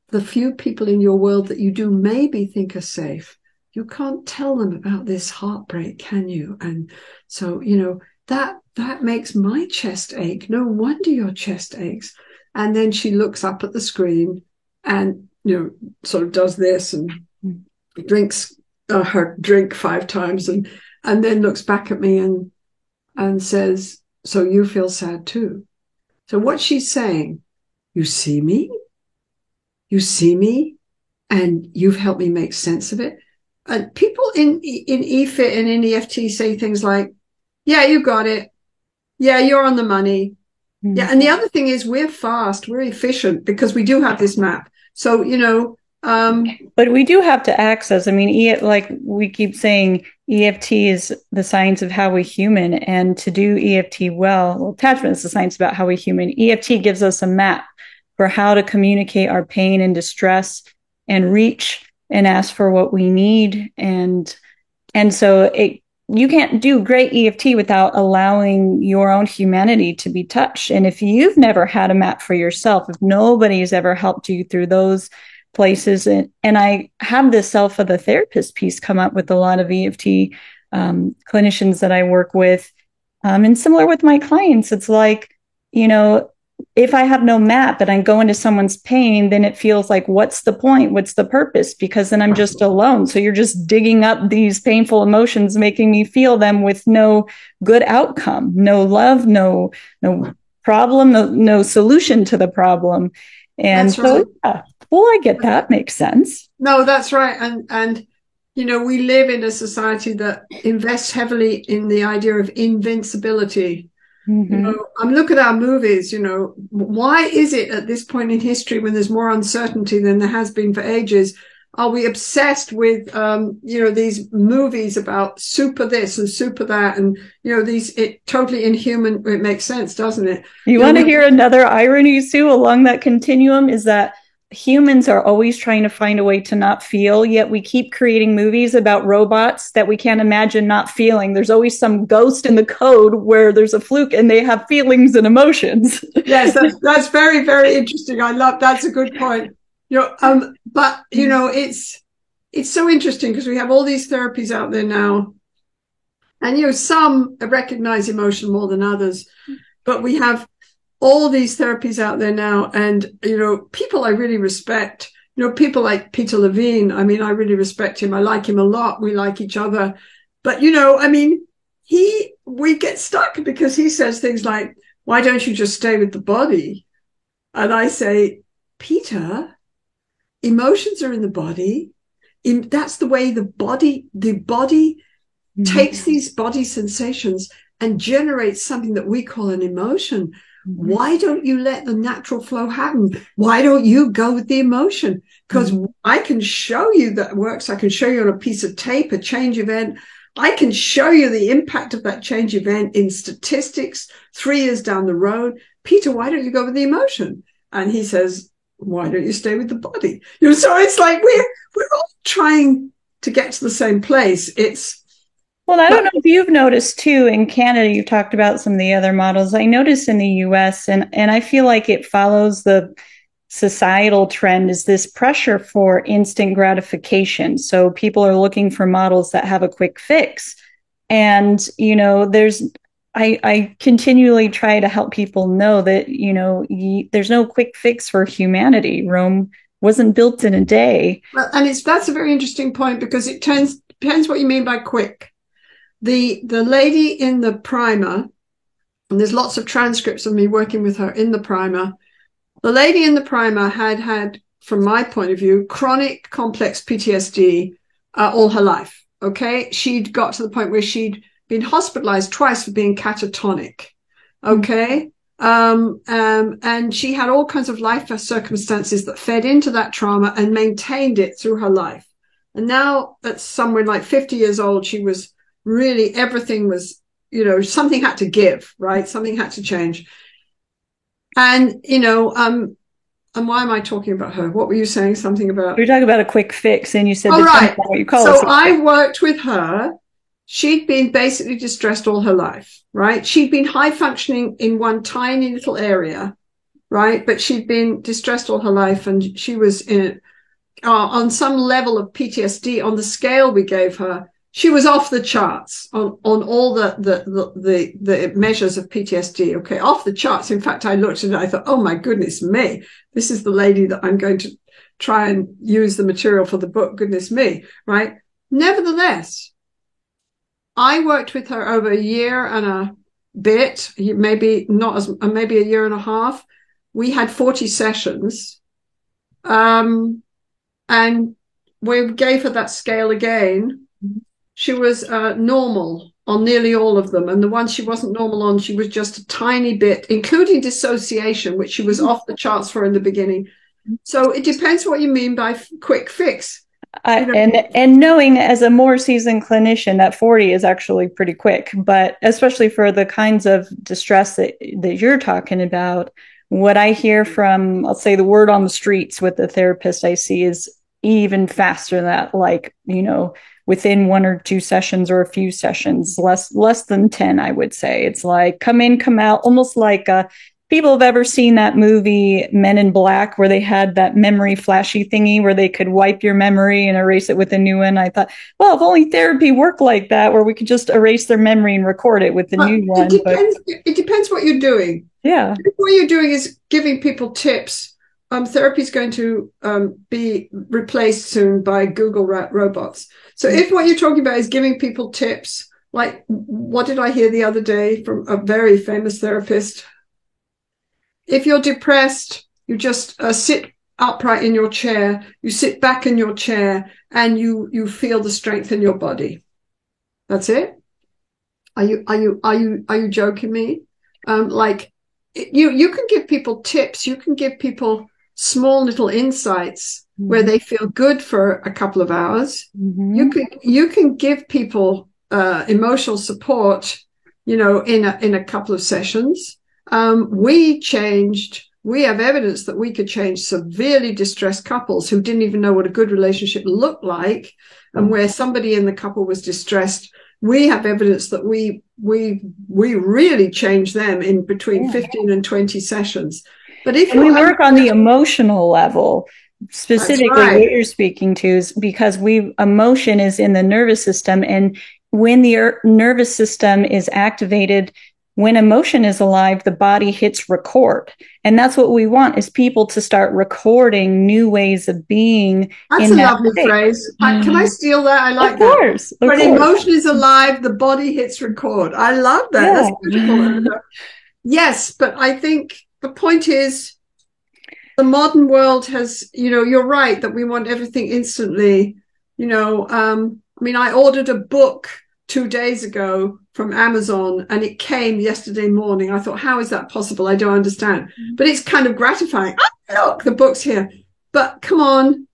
the few people in your world that you do maybe think are safe you can't tell them about this heartbreak can you and so you know that that makes my chest ache no wonder your chest aches and then she looks up at the screen and you know sort of does this and mm. drinks uh, her drink five times and and then looks back at me and and says so you feel sad too. So what she's saying, you see me, you see me, and you've helped me make sense of it. And people in in EFIT and in EFT say things like, "Yeah, you got it. Yeah, you're on the money. Mm-hmm. Yeah." And the other thing is, we're fast, we're efficient because we do have this map. So you know, um, but we do have to access. I mean, like we keep saying, EFT is the science of how we human, and to do EFT well, well, attachment is the science about how we human. EFT gives us a map for how to communicate our pain and distress, and reach and ask for what we need, and and so it you can't do great EFT without allowing your own humanity to be touched. And if you've never had a map for yourself, if nobody's ever helped you through those places. And, and I have this self of the therapist piece come up with a lot of EFT um, clinicians that I work with. Um, and similar with my clients, it's like, you know, if I have no map and I go into someone's pain, then it feels like, what's the point? What's the purpose? Because then I'm just alone. So you're just digging up these painful emotions, making me feel them with no good outcome, no love, no, no problem, no, no solution to the problem. And that's so, right. yeah, well, I get that makes sense. No, that's right. And, and, you know, we live in a society that invests heavily in the idea of invincibility Mm-hmm. You know, I'm look at our movies, you know, why is it at this point in history when there's more uncertainty than there has been for ages? Are we obsessed with, um, you know, these movies about super this and super that and, you know, these it totally inhuman, it makes sense, doesn't it? You, you want to hear another irony, Sue, along that continuum is that humans are always trying to find a way to not feel, yet we keep creating movies about robots that we can't imagine not feeling. There's always some ghost in the code where there's a fluke and they have feelings and emotions. yes, that's, that's very, very interesting. I love that's a good point. You know, um, but you know, it's it's so interesting because we have all these therapies out there now. And you know, some recognize emotion more than others, but we have all these therapies out there now. And, you know, people I really respect, you know, people like Peter Levine. I mean, I really respect him. I like him a lot. We like each other. But, you know, I mean, he, we get stuck because he says things like, why don't you just stay with the body? And I say, Peter, emotions are in the body. In, that's the way the body, the body mm-hmm. takes these body sensations and generates something that we call an emotion. Mm-hmm. Why don't you let the natural flow happen? Why don't you go with the emotion? Because mm-hmm. I can show you that works. I can show you on a piece of tape, a change event. I can show you the impact of that change event in statistics three years down the road. Peter, why don't you go with the emotion? And he says, why don't you stay with the body? You know, so it's like we're, we're all trying to get to the same place. It's, well, I don't know if you've noticed too in Canada, you've talked about some of the other models. I notice in the US, and, and I feel like it follows the societal trend is this pressure for instant gratification. So people are looking for models that have a quick fix. And, you know, there's, I, I continually try to help people know that, you know, y- there's no quick fix for humanity. Rome wasn't built in a day. Well, and it's, that's a very interesting point because it turns, depends what you mean by quick the the lady in the primer, and there's lots of transcripts of me working with her in the primer. The lady in the primer had had, from my point of view, chronic complex PTSD uh, all her life. Okay, she'd got to the point where she'd been hospitalized twice for being catatonic. Okay. Um, um, and she had all kinds of life circumstances that fed into that trauma and maintained it through her life. And now at somewhere like 50 years old, she was really everything was, you know, something had to give, right? Something had to change. And, you know, um, and why am I talking about her? What were you saying? Something about you're talking about a quick fix, and you said, "All right." You call so I worked with her. She'd been basically distressed all her life, right? She'd been high functioning in one tiny little area, right? But she'd been distressed all her life, and she was in uh, on some level of PTSD on the scale we gave her she was off the charts on, on all the, the, the, the, measures of PTSD. Okay. Off the charts. In fact, I looked at it. I thought, Oh my goodness me. This is the lady that I'm going to try and use the material for the book. Goodness me. Right. Nevertheless, I worked with her over a year and a bit, maybe not as, maybe a year and a half. We had 40 sessions. Um, and we gave her that scale again she was uh, normal on nearly all of them. And the ones she wasn't normal on, she was just a tiny bit, including dissociation, which she was mm-hmm. off the charts for in the beginning. So it depends what you mean by f- quick fix. Uh, and and knowing as a more seasoned clinician that 40 is actually pretty quick but especially for the kinds of distress that that you're talking about what i hear from i'll say the word on the streets with the therapist i see is even faster than that like you know within one or two sessions or a few sessions, less less than 10, I would say. It's like come in, come out, almost like uh, people have ever seen that movie Men in Black where they had that memory flashy thingy where they could wipe your memory and erase it with a new one. I thought, well, if only therapy worked like that, where we could just erase their memory and record it with the new one. It depends, but... it depends what you're doing. Yeah. What you're doing is giving people tips. Um, therapy is going to um, be replaced soon by Google robots. So if what you're talking about is giving people tips, like what did I hear the other day from a very famous therapist? If you're depressed, you just uh, sit upright in your chair, you sit back in your chair, and you you feel the strength in your body. That's it. Are you are you are you are you joking me? Um, like you you can give people tips, you can give people small little insights mm-hmm. where they feel good for a couple of hours. Mm-hmm. You can you can give people uh, emotional support, you know, in a, in a couple of sessions. Um, we changed. We have evidence that we could change severely distressed couples who didn't even know what a good relationship looked like, and where somebody in the couple was distressed. We have evidence that we we we really changed them in between yeah. 15 and 20 sessions. But if we work on the emotional level, specifically right. what you're speaking to is because we emotion is in the nervous system and when the er- nervous system is activated when emotion is alive the body hits record and that's what we want is people to start recording new ways of being that's a that lovely state. phrase mm-hmm. can i steal that i like that. of course, that when emotion is alive the body hits record i love that yeah. that's beautiful yes but i think the point is the modern world has you know you're right that we want everything instantly you know um I mean, I ordered a book two days ago from Amazon and it came yesterday morning. I thought, how is that possible? I don't understand. Mm-hmm. But it's kind of gratifying. Oh, look, the book's here. But come on,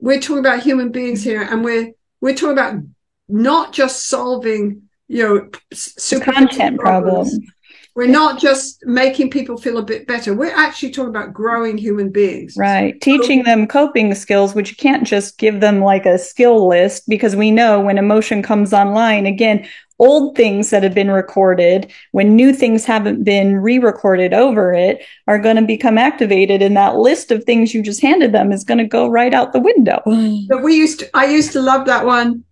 we're talking about human beings here and we're we're talking about not just solving, you know, super content problems. problems. We're not just making people feel a bit better. We're actually talking about growing human beings. Right. Teaching them coping skills, which you can't just give them like a skill list because we know when emotion comes online, again, old things that have been recorded, when new things haven't been re recorded over it, are going to become activated. And that list of things you just handed them is going to go right out the window. But we used to, I used to love that one.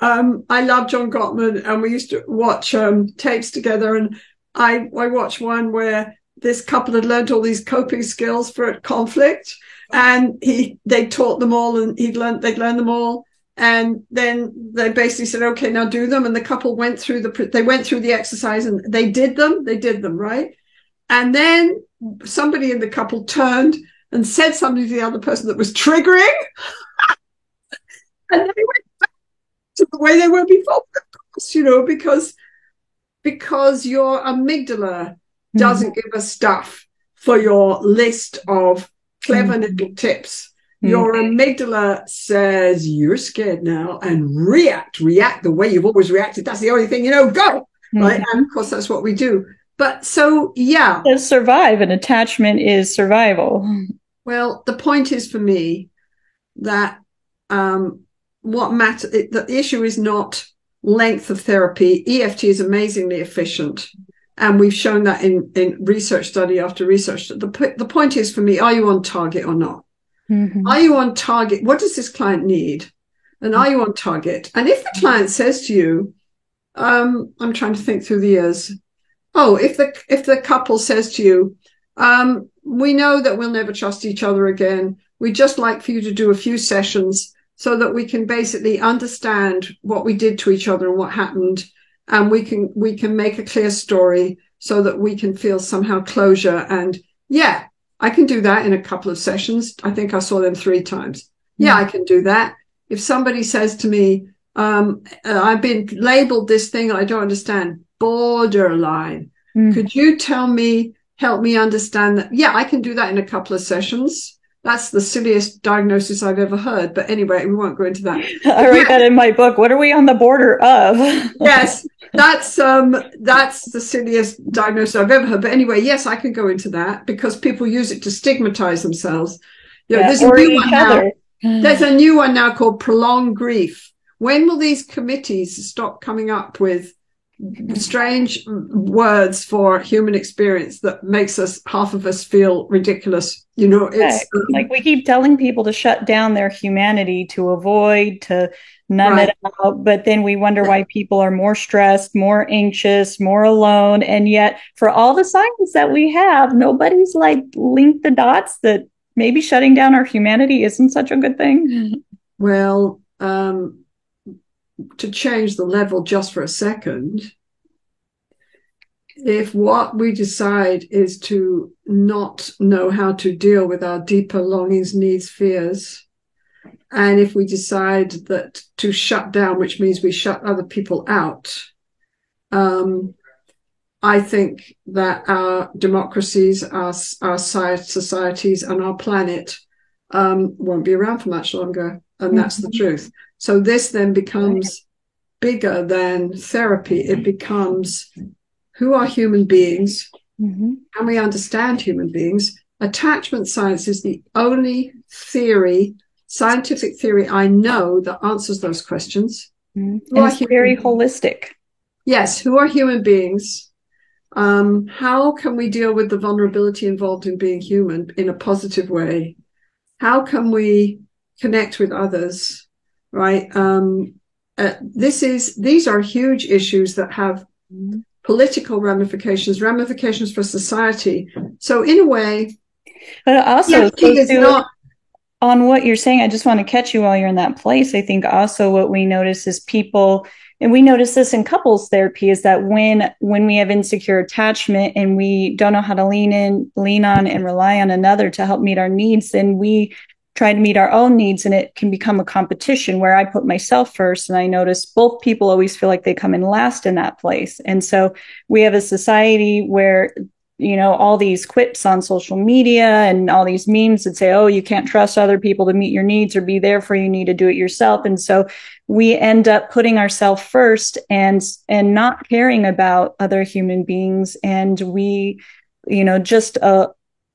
Um, I love John Gottman and we used to watch um, tapes together and I, I watched one where this couple had learned all these coping skills for a conflict and he they taught them all and he'd learned they'd learned them all. And then they basically said okay now do them. And the couple went through the they went through the exercise and they did them they did them right? And then somebody in the couple turned and said something to the other person that was triggering. And they went back to the way they were before you know because because your amygdala doesn't mm-hmm. give us stuff for your list of clever mm-hmm. little tips. Mm-hmm. Your amygdala says you're scared now and react, react the way you've always reacted. That's the only thing you know, go. Right. And of course, that's what we do. But so, yeah. Survive, and attachment is survival. Well, the point is for me that um, what matters, the issue is not length of therapy, EFT is amazingly efficient. And we've shown that in, in research study after research. The, the point is for me, are you on target or not? Mm-hmm. Are you on target? What does this client need? And are you on target? And if the client says to you, um, I'm trying to think through the years. Oh, if the if the couple says to you, um, we know that we'll never trust each other again. We'd just like for you to do a few sessions so that we can basically understand what we did to each other and what happened. And we can we can make a clear story so that we can feel somehow closure. And yeah i can do that in a couple of sessions. I think i saw them three times. Yeah i can do that. If somebody says to me um, uh, i've been labeled this thing i don't understand. Borderline. Mm. could you tell me help me understand that? Yeah i can do that in a couple of sessions that's the silliest diagnosis I've ever heard. But anyway, we won't go into that. I write that in my book. What are we on the border of? yes, that's um that's the silliest diagnosis I've ever heard. But anyway, yes, I can go into that because people use it to stigmatize themselves. You know, yeah, there's a new one now. There's a new one now called prolonged grief. When will these committees stop coming up with strange words for human experience that makes us half of us feel ridiculous you know it's um, like we keep telling people to shut down their humanity to avoid to numb right. it out but then we wonder why people are more stressed more anxious more alone and yet for all the science that we have nobody's like linked the dots that maybe shutting down our humanity isn't such a good thing. Well um to change the level just for a second, if what we decide is to not know how to deal with our deeper longings, needs, fears, and if we decide that to shut down, which means we shut other people out, um, I think that our democracies, our, our societies, and our planet um, won't be around for much longer. And that's mm-hmm. the truth. So this then becomes bigger than therapy. It becomes who are human beings? Mm-hmm. Can we understand human beings? Attachment science is the only theory, scientific theory I know that answers those questions. Mm-hmm. And it's very holistic. Yes, who are human beings? Um, how can we deal with the vulnerability involved in being human in a positive way? How can we connect with others? Right? Um, uh, this is these are huge issues that have political ramifications, ramifications for society. So in a way, but also yeah, not, on what you're saying, I just want to catch you while you're in that place. I think also what we notice is people and we notice this in couples therapy is that when when we have insecure attachment and we don't know how to lean in lean on and rely on another to help meet our needs then we try to meet our own needs and it can become a competition where I put myself first and I notice both people always feel like they come in last in that place. And so we have a society where you know all these quips on social media and all these memes that say oh you can't trust other people to meet your needs or be there for you, you need to do it yourself and so we end up putting ourselves first and and not caring about other human beings and we you know just uh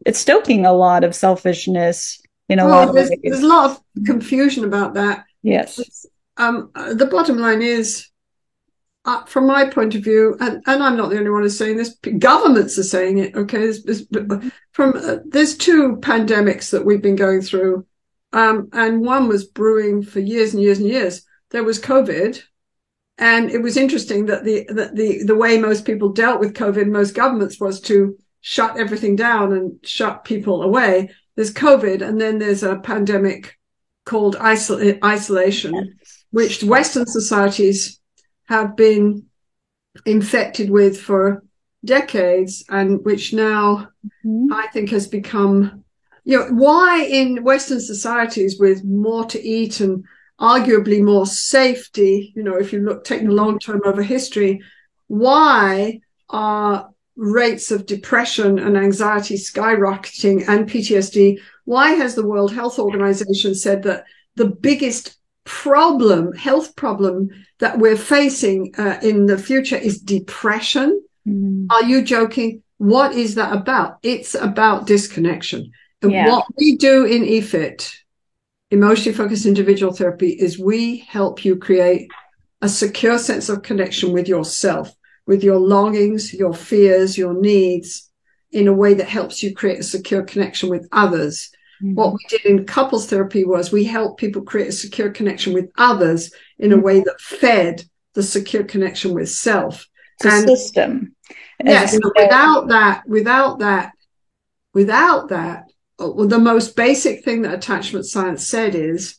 it's stoking a lot of selfishness in a well, lot there's, there's, a lot of confusion about that. Yes. Um, the bottom line is, uh, from my point of view, and, and I'm not the only one who's saying this. Governments are saying it. Okay, there's, there's from uh, there's two pandemics that we've been going through, um, and one was brewing for years and years and years. There was COVID, and it was interesting that the that the the way most people dealt with COVID, most governments was to shut everything down and shut people away there's COVID, and then there's a pandemic called isol- isolation, which Western societies have been infected with for decades, and which now mm-hmm. I think has become, you know, why in Western societies with more to eat and arguably more safety, you know, if you look take the long term over history, why are rates of depression and anxiety skyrocketing and PTSD, why has the World Health Organization said that the biggest problem, health problem that we're facing uh, in the future is depression? Mm. Are you joking? What is that about? It's about disconnection. And yeah. what we do in EFIT, emotionally focused individual therapy, is we help you create a secure sense of connection with yourself with your longings, your fears, your needs in a way that helps you create a secure connection with others. Mm-hmm. What we did in couples therapy was we helped people create a secure connection with others in a mm-hmm. way that fed the secure connection with self. It's and a system. Yes, without that, without that, without that, uh, well, the most basic thing that attachment science said is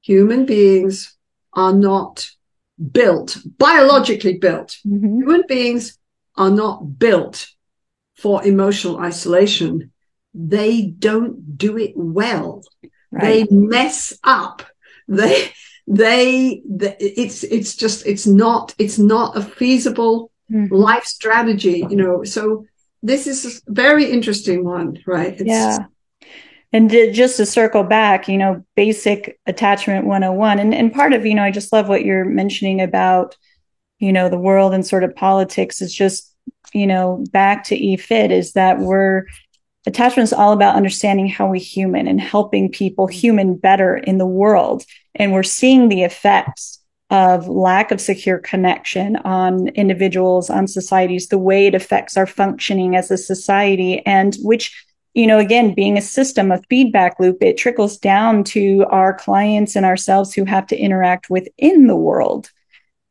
human beings are not built, biologically built. Mm-hmm. Human beings are not built for emotional isolation. They don't do it well. Right. They mess up. They, they, they, it's, it's just, it's not, it's not a feasible mm-hmm. life strategy, you know. So this is a very interesting one, right? It's, yeah and to, just to circle back, you know, basic attachment 101. And, and part of, you know, I just love what you're mentioning about, you know, the world and sort of politics is just, you know, back to EFIT is that we're, attachment is all about understanding how we human and helping people human better in the world. And we're seeing the effects of lack of secure connection on individuals, on societies, the way it affects our functioning as a society, and which, you know, again, being a system, a feedback loop, it trickles down to our clients and ourselves who have to interact within the world.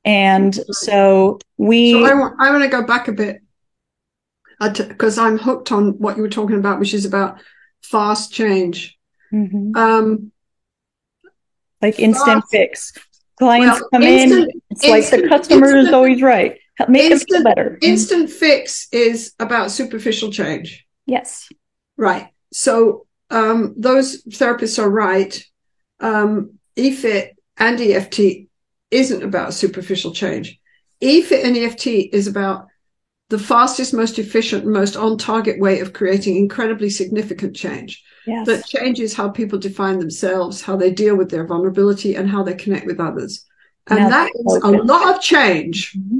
And so we. So I want, to go back a bit because I'm hooked on what you were talking about, which is about fast change. Mm-hmm. Um, like instant fast, fix. Clients well, come instant, in, it's instant, like the customer instant, is always right. Make instant, them feel better. Instant fix is about superficial change. Yes. Right. So um, those therapists are right. Um, EFIT and EFT isn't about superficial change. EFIT and EFT is about the fastest, most efficient, most on target way of creating incredibly significant change yes. that changes how people define themselves, how they deal with their vulnerability, and how they connect with others. And That's that is a lot of change, mm-hmm.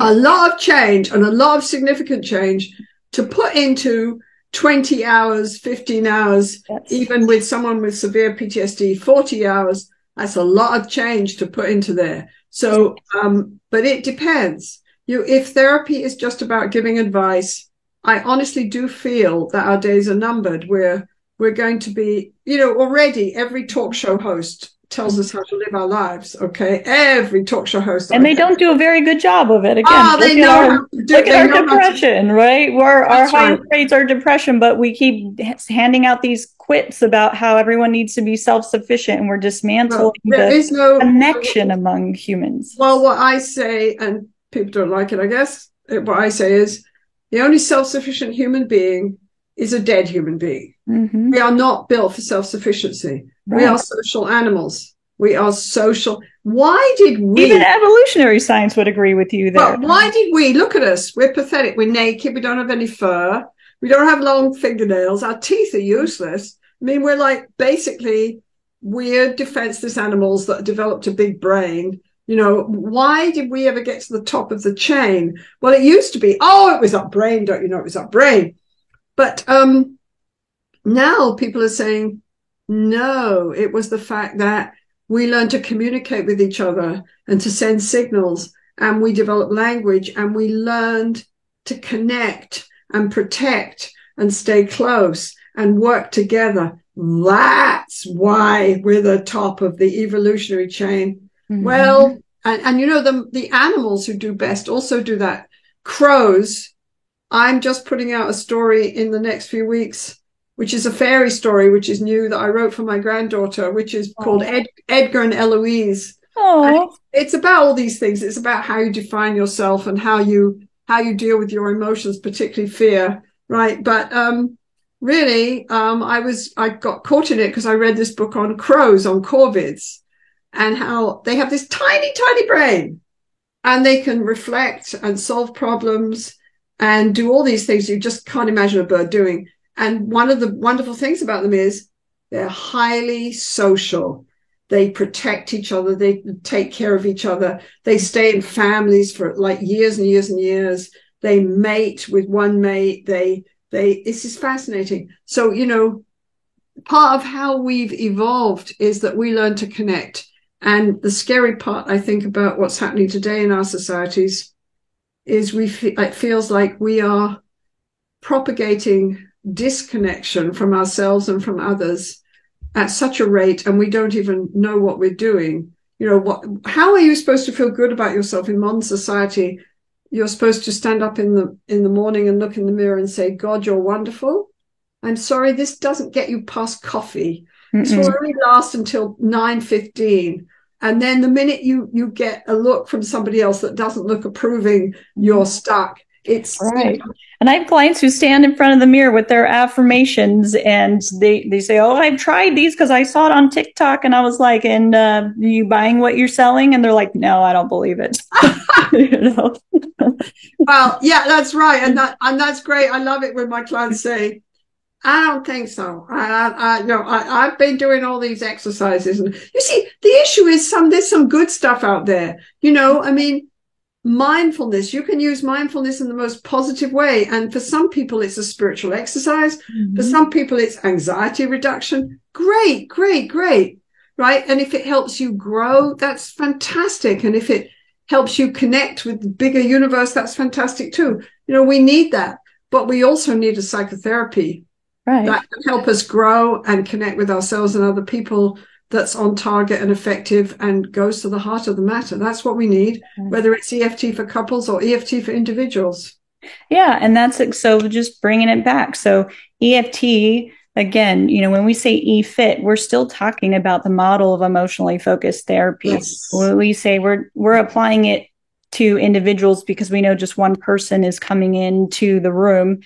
a lot of change, and a lot of significant change to put into 20 hours, 15 hours, yes. even with someone with severe PTSD, 40 hours. That's a lot of change to put into there. So, um, but it depends you if therapy is just about giving advice i honestly do feel that our days are numbered We're, we're going to be you know already every talk show host tells us how to live our lives okay every talk show host and they don't do a very good job of it ah, again oh, they know our, do, look at our depression to, right where our highest right. rates are depression but we keep handing out these quips about how everyone needs to be self-sufficient and we're dismantling well, the no, connection among humans well what i say and people don't like it, I guess. What I say is the only self sufficient human being is a dead human being. Mm-hmm. We are not built for self sufficiency. Right. We are social animals. We are social. Why did we? Even evolutionary science would agree with you there. But why did we? Look at us. We're pathetic. We're naked. We don't have any fur. We don't have long fingernails. Our teeth are useless. I mean, we're like basically weird defenseless animals that developed a big brain you know, why did we ever get to the top of the chain? Well, it used to be, oh, it was our brain, don't you know, it was our brain. But um, now people are saying, no, it was the fact that we learned to communicate with each other and to send signals, and we developed language, and we learned to connect and protect and stay close and work together. That's why we're the top of the evolutionary chain Mm-hmm. Well, and, and you know, the, the animals who do best also do that. Crows, I'm just putting out a story in the next few weeks, which is a fairy story, which is new that I wrote for my granddaughter, which is oh. called Ed, Edgar and Eloise. Oh. It's about all these things. It's about how you define yourself and how you how you deal with your emotions, particularly fear, right? But um, really, um, I was I got caught in it because I read this book on crows on corvids, and how they have this tiny, tiny brain and they can reflect and solve problems and do all these things you just can't imagine a bird doing. And one of the wonderful things about them is they're highly social. They protect each other. They take care of each other. They stay in families for like years and years and years. They mate with one mate. They, they, this is fascinating. So, you know, part of how we've evolved is that we learn to connect and the scary part, I think, about what's happening today in our societies is we fe- it feels like we are propagating disconnection from ourselves and from others at such a rate, and we don't even know what we're doing. You know, what? How are you supposed to feel good about yourself in modern society? You're supposed to stand up in the in the morning and look in the mirror and say, "God, you're wonderful." I'm sorry, this doesn't get you past coffee. This will only last until 9.15. And then the minute you you get a look from somebody else that doesn't look approving, you're stuck. It's right. And I have clients who stand in front of the mirror with their affirmations and they, they say, Oh, I've tried these because I saw it on TikTok. And I was like, And uh, you buying what you're selling? And they're like, No, I don't believe it. you know? well, yeah, that's right. And that and that's great. I love it when my clients say, I don't think so. I, I, I no, I, I've been doing all these exercises, and you see, the issue is some there's some good stuff out there. You know, I mean, mindfulness. You can use mindfulness in the most positive way, and for some people, it's a spiritual exercise. Mm-hmm. For some people, it's anxiety reduction. Great, great, great. right? And if it helps you grow, that's fantastic. And if it helps you connect with the bigger universe, that's fantastic too. You know, we need that, but we also need a psychotherapy right. that can help us grow and connect with ourselves and other people that's on target and effective and goes to the heart of the matter. That's what we need, whether it's EFT for couples or EFT for individuals. Yeah. And that's so just bringing it back. So EFT again, you know, when we say EFIT, we're still talking about the model of emotionally focused therapy. Yes. We say we're we're applying it to individuals because we know just one person is coming into the room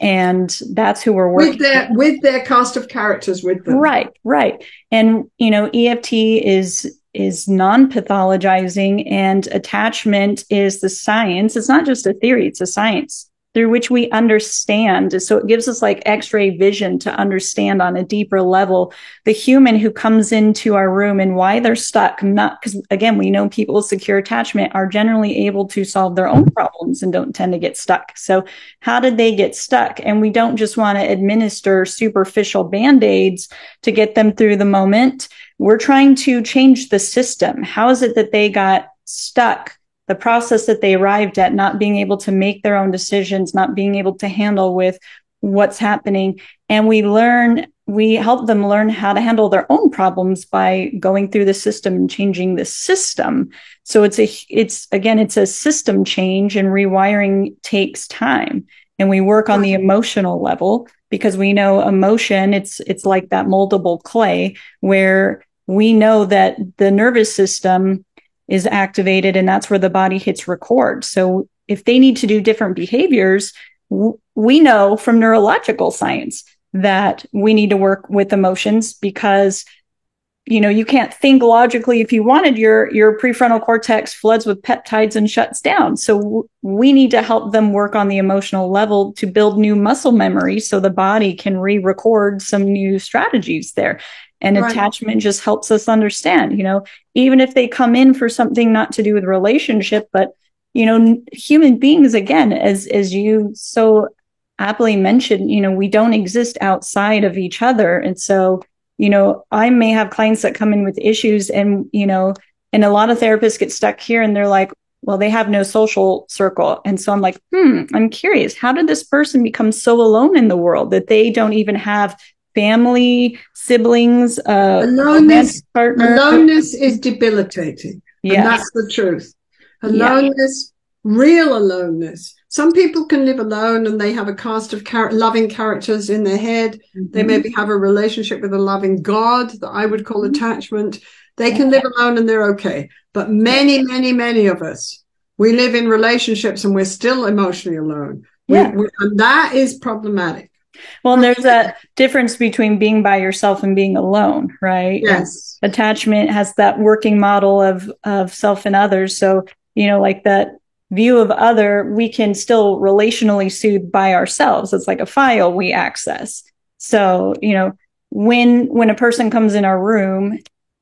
and that's who we're working with their with their cast of characters with them. Right, right. And you know, EFT is is non-pathologizing and attachment is the science. It's not just a theory, it's a science through which we understand. So it gives us like x-ray vision to understand on a deeper level the human who comes into our room and why they're stuck. Not because again, we know people with secure attachment are generally able to solve their own problems and don't tend to get stuck. So how did they get stuck? And we don't just want to administer superficial band-aids to get them through the moment. We're trying to change the system. How is it that they got stuck? The process that they arrived at, not being able to make their own decisions, not being able to handle with what's happening. And we learn, we help them learn how to handle their own problems by going through the system and changing the system. So it's a, it's again, it's a system change and rewiring takes time. And we work on the emotional level because we know emotion, it's, it's like that moldable clay where we know that the nervous system is activated and that's where the body hits record. So if they need to do different behaviors, we know from neurological science that we need to work with emotions because you know you can't think logically if you wanted your your prefrontal cortex floods with peptides and shuts down so w- we need to help them work on the emotional level to build new muscle memory so the body can re-record some new strategies there and right. attachment just helps us understand, you know, even if they come in for something not to do with relationship, but you know, human beings again, as as you so aptly mentioned, you know, we don't exist outside of each other. And so, you know, I may have clients that come in with issues and, you know, and a lot of therapists get stuck here and they're like, well, they have no social circle. And so I'm like, hmm, I'm curious, how did this person become so alone in the world that they don't even have family, siblings, uh, aloneness, partner. Aloneness is debilitating. Yeah. That's the truth. Aloneness, yeah. real aloneness. Some people can live alone and they have a cast of char- loving characters in their head. Mm-hmm. They maybe have a relationship with a loving God that I would call mm-hmm. attachment. They can live alone and they're okay. But many, many, many of us, we live in relationships and we're still emotionally alone. Yeah. We, we, and that is problematic. Well, there's a difference between being by yourself and being alone, right? Yes. And attachment has that working model of of self and others. So, you know, like that view of other, we can still relationally soothe by ourselves. It's like a file we access. So, you know, when when a person comes in our room,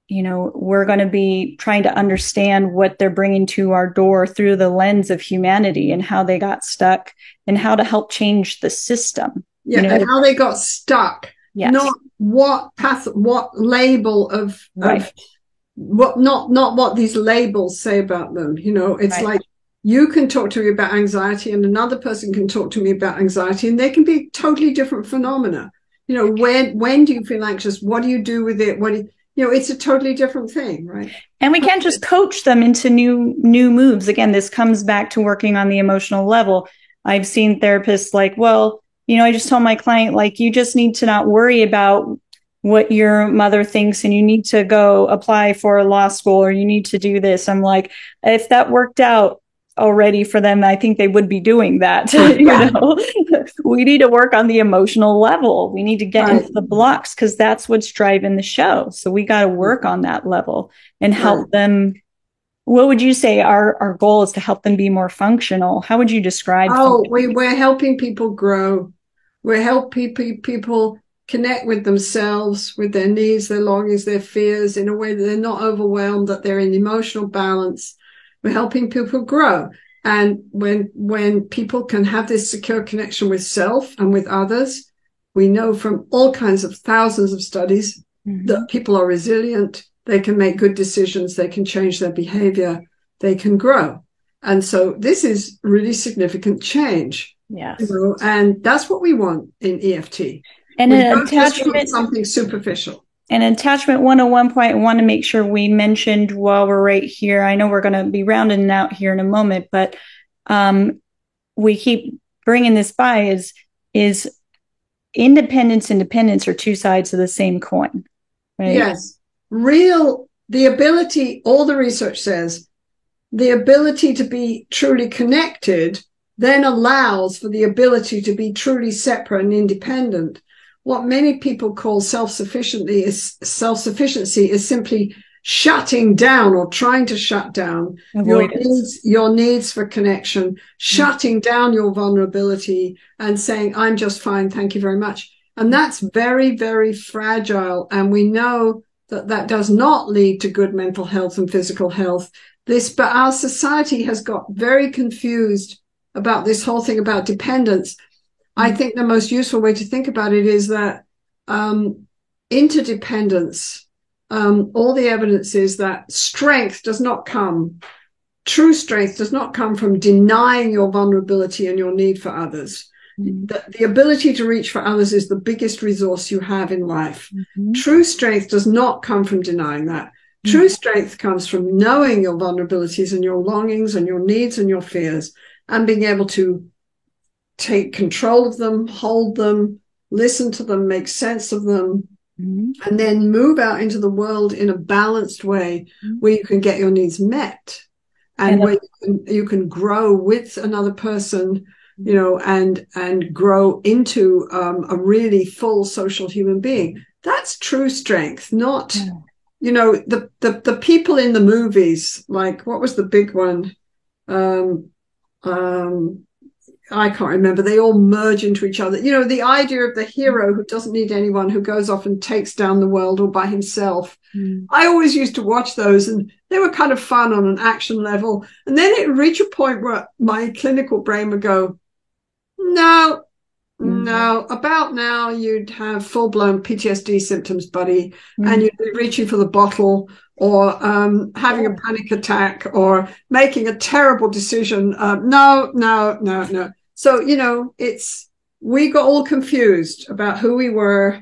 you know, we're going to be trying to understand what they're bringing to our door through the lens of humanity and how they got stuck and how to help change the system yeah, you know, and how they got stuck. Yes. Not what path, what label of, right. of what not not what these labels say about them. You know, it's right. like you can talk to me about anxiety, and another person can talk to me about anxiety, and they can be totally different phenomena. You know, when when do you feel anxious? What do you do with it? What do you, you know, it's a totally different thing, right? And we can't just coach them into new new moves. Again, this comes back to working on the emotional level. I've seen therapists like, well, you know, I just tell my client, like, you just need to not worry about what your mother thinks and you need to go apply for law school or you need to do this. I'm like, if that worked out already for them, I think they would be doing that. you know, we need to work on the emotional level. We need to get right. into the blocks because that's what's driving the show. So we got to mm-hmm. work on that level and help right. them what would you say our, our goal is to help them be more functional? How would you describe? Oh, we, we're helping people grow. We're helping people connect with themselves, with their needs, their longings, their fears in a way that they're not overwhelmed, that they're in emotional balance. We're helping people grow. And when, when people can have this secure connection with self and with others, we know from all kinds of thousands of studies mm-hmm. that people are resilient, they can make good decisions, they can change their behavior, they can grow. And so this is really significant change. Yes. You know, and that's what we want in EFT. And we an don't just want attachment something superficial. And attachment 101 point, I want to make sure we mentioned while we're right here. I know we're going to be rounding out here in a moment, but um, we keep bringing this by is is independence and dependence are two sides of the same coin. Right? Yes. Real, the ability, all the research says, the ability to be truly connected then allows for the ability to be truly separate and independent. What many people call self-sufficiency is self-sufficiency is simply shutting down or trying to shut down your needs, your needs for connection, mm. shutting down your vulnerability and saying, I'm just fine. Thank you very much. And mm. that's very, very fragile. And we know that that does not lead to good mental health and physical health. This, but our society has got very confused about this whole thing about dependence. I think the most useful way to think about it is that um, interdependence, um, all the evidence is that strength does not come, true strength does not come from denying your vulnerability and your need for others. Mhm. The, the ability to reach for others is the biggest resource you have in life. Mhm. True strength does not come from denying that. True strength comes from knowing your vulnerabilities and your longings and your needs and your fears and being able to take control of them, hold them, listen to them, make sense of them, Mhm. and then move out into the world in a balanced way Mhm. where you can get your needs met and, And where you can, you can grow with another person you know and and grow into um, a really full social human being that's true strength not Yeah. you know the, the the people in the movies like what was the big one um um I can't remember. They all merge into each other. You know, the idea of the hero who doesn't need anyone, who goes off and takes down the world all by himself. Mhm. I always used to watch those and they were kind of fun on an action level. And then it reached a point where my clinical brain would go, no, Mhm. no, about now you'd have full blown PTSD symptoms, buddy, Mhm. and you'd be reaching for the bottle or um, having a panic attack or making a terrible decision. Uh, no, no, no, no. So, you know, it's, we got all confused about who we were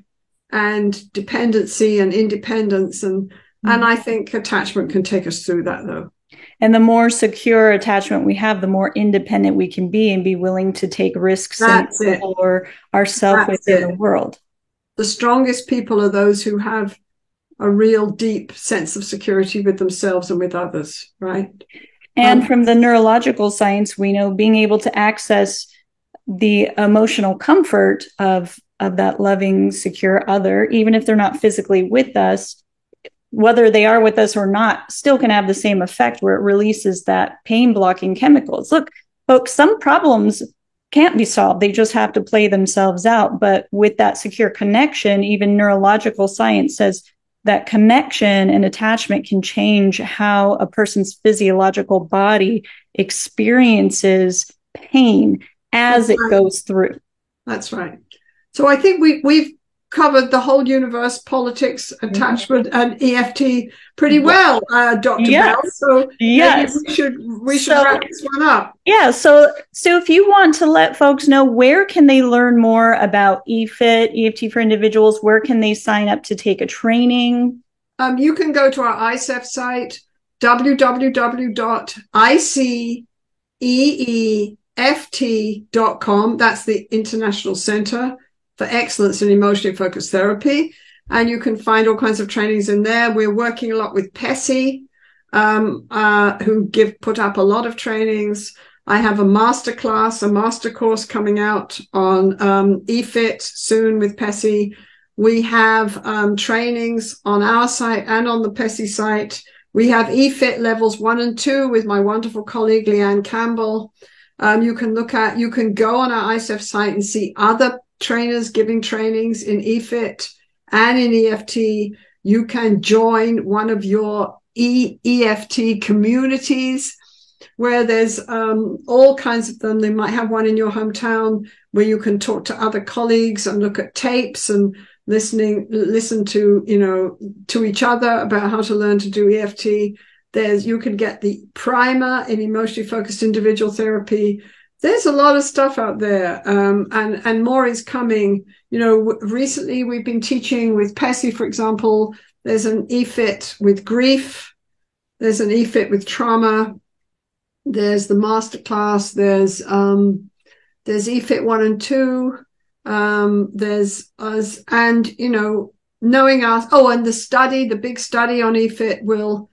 and dependency and independence. And, and I think attachment can take us through that though. And the more secure attachment we have, the more independent we can be and be willing to take risks and That's it. explore ourselves within it. the world. The strongest people are those who have a real deep sense of security with themselves and with others, right? And Um, from the neurological science, we know being able to access the emotional comfort of of that loving, secure other, even if they're not physically with us, whether they are with us or not, still can have the same effect where it releases that pain blocking chemicals. Look, folks, some problems can't be solved. They just have to play themselves out. But with that secure connection, even neurological science says that connection and attachment can change how a person's physiological body experiences pain as it goes through. That's right. So I think we we've covered the whole universe, politics, attachment, and EFT pretty well, uh, Dr. Yes. Bell. So Yes. maybe we should we should So- wrap this one up. Yeah. So, so if you want to let folks know where can they learn more about EFIT, EFT for individuals, where can they sign up to take a training? Um, you can go to our ICEEFT site, www.iceeft.com. That's the International Center for Excellence in Emotionally Focused Therapy. And you can find all kinds of trainings in there. We're working a lot with PESI, um, uh, who give put up a lot of trainings. I have a master class, a master course coming out on um, EFIT soon with PESI. We have um, trainings on our site and on the PESI site. We have EFIT levels one and two with my wonderful colleague Leanne Campbell. Um, you can look at, you can go on our ICEEFT site and see other trainers giving trainings in EFIT and in EFT. You can join one of your e- EFT communities where there's um, all kinds of them. They might have one in your hometown where you can talk to other colleagues and look at tapes and listening, listen to, you know, to each other about how to learn to do EFT. There's, you can get the primer in emotionally focused individual therapy. There's a lot of stuff out there. Um, and, and more is coming. You know, recently we've been teaching with PESI, for example, there's an EFIT with grief. There's an EFIT with trauma. There's the masterclass. There's, um, there's EFIT one and two. Um, there's us, and you know, knowing us. Oh, and the study, the big study on EFIT will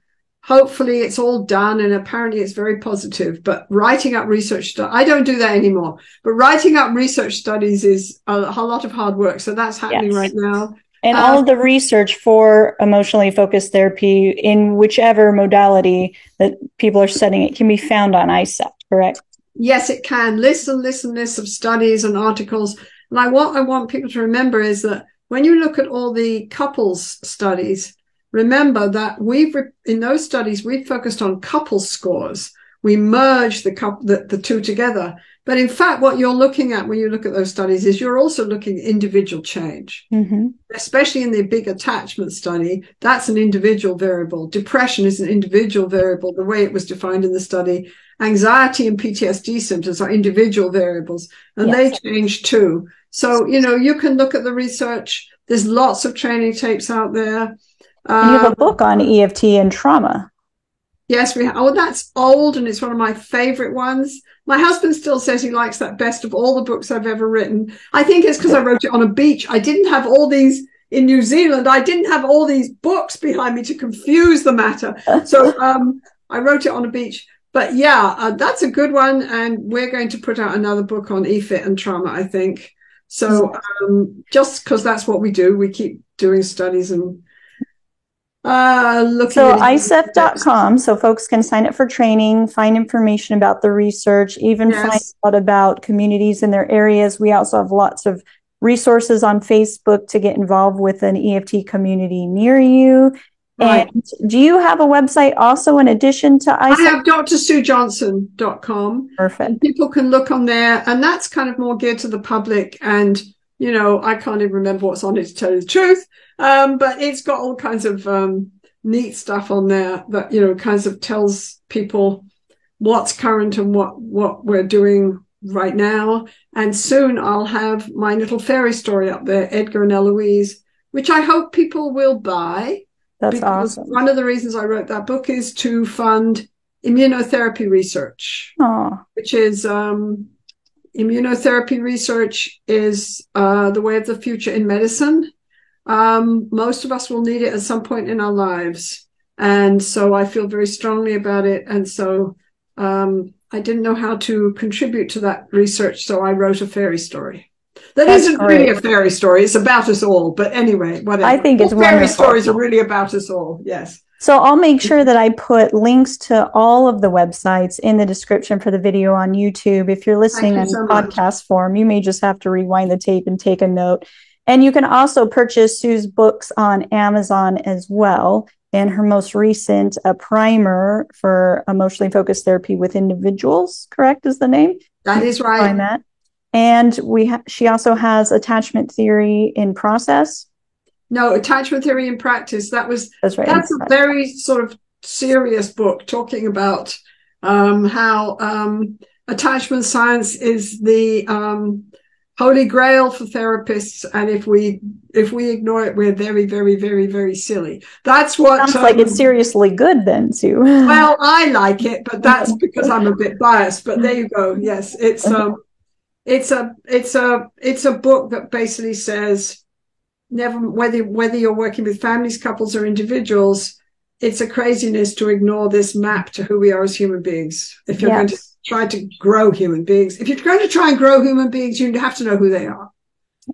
hopefully it's all done and apparently it's very positive but writing up research stu- i don't do that anymore but writing up research studies is a, a lot of hard work. So that's happening yes. right now. And uh, all of the research for emotionally focused therapy in whichever modality that people are studying it can be found on ICEEFT correct? Yes it can. Lists and lists and lists of studies and articles. And I what I want people to remember is that when you look at all the couples studies, remember that we've in those studies we've focused on couple scores. We merge the couple the, the two together. But in fact, what you're looking at when you look at those studies is you're also looking at individual change, mm-hmm. especially in the big attachment study. That's an individual variable. Depression is an individual variable, the way it was defined in the study. Anxiety and PTSD symptoms are individual variables and yes. they change too. So, you know, you can look at the research. There's lots of training tapes out there. Um, you have a book on EFT and trauma. Yes, we have. Oh, that's old and it's one of my favorite ones. My husband still says he likes that best of all the books I've ever written. I think it's because I wrote it on a beach. I didn't have all these in New Zealand. I didn't have all these books behind me to confuse the matter. So um, I wrote it on a beach. But yeah, uh, that's a good one. And we're going to put out another book on EFIT and trauma, I think. So um, just because that's what we do, we keep doing studies and uh, looking so iceeft.com so folks can sign up for training find information about the research even yes. find out about communities in their areas we also have lots of resources on facebook to get involved with an eft community near you Right. And do you have a website also in addition to ICEEFT? I have drsuejohnson.com. Perfect. And people can look on there and that's kind of more geared to the public and you know, I can't even remember what's on it to tell you the truth. Um, but it's got all kinds of um, neat stuff on there that, you know, kinds of tells people what's current and what what we're doing right now. And soon I'll have my little fairy story up there, Edgar and Eloise, which I hope people will buy that's because awesome. One of the reasons I wrote that book is to fund immunotherapy research, Aww. which is um, immunotherapy research is uh, the way of the future in medicine. Um, most of us will need it at some point in our lives. And so I feel very strongly about it. And so um, I didn't know how to contribute to that research. So I wrote a fairy story. That not really a fairy story. It's about us all. But anyway, whatever. I think it's well, fairy stories are really about us all. Yes. So I'll make sure that I put links to all of the websites in the description for the video on YouTube. If you're listening you on so podcast much. form, you may just have to rewind the tape and take a note. And you can also purchase Sue's books on Amazon as well. And her most recent, a primer for emotionally focused therapy with individuals, correct is the name? That is right. Find that. And we ha- she also has attachment theory in process. No, attachment theory in practice. That was that's, right, that's a very sort of serious book talking about um, how um, attachment science is the um, holy grail for therapists, and if we if we ignore it, we're very, very, very, very silly. That's what sounds like it's um, seriously good, then, Sue. well, I like it, but that's because I'm a bit biased. But there you go. Yes, it's um it's a it's a it's a book that basically says never whether whether you're working with families, couples, or individuals, it's a craziness to ignore this map to who we are as human beings. If you're yes. going to try to grow human beings, if you're going to try and grow human beings, you have to know who they are.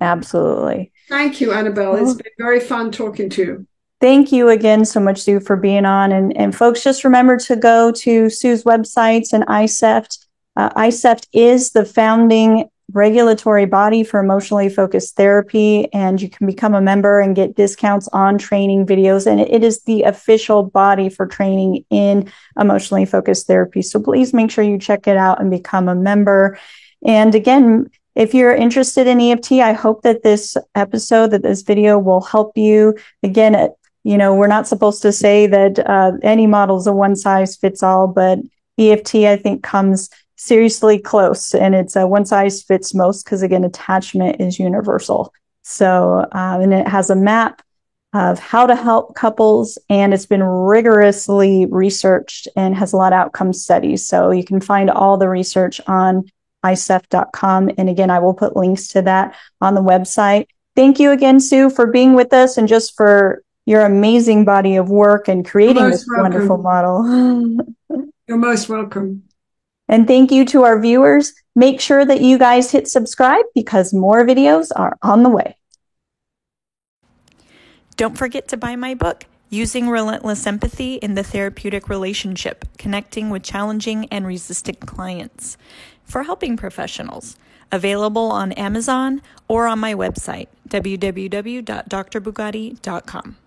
Absolutely. Thank you, Annabelle. It's been very fun talking to you. Thank you again so much, Sue, for being on. And, and folks, just remember to go to Sue's websites and ICEEFT uh, ICEEFT is the founding regulatory body for emotionally focused therapy, and you can become a member and get discounts on training videos. And it is the official body for training in emotionally focused therapy. So please make sure you check it out and become a member. And again, if you're interested in EFT, I hope that this episode, that this video will help you. Again, you know, we're not supposed to say that uh, any model is a one size fits all, but EFT, I think, comes seriously close and it's a one size fits most because, again, attachment is universal. So, um, and it has a map of how to help couples and it's been rigorously researched and has a lot of outcome studies. So you can find all the research on iceeft.com. And again, I will put links to that on the website. Thank you again, Sue, for being with us and just for your amazing body of work and creating this welcome. wonderful model. You're most welcome. And thank you to our viewers. Make sure that you guys hit subscribe because more videos are on the way. Don't forget to buy my book, Using Relentless Empathy in the Therapeutic Relationship Connecting with Challenging and Resistant Clients for helping professionals. Available on Amazon or on my website, www.drbugatti.com.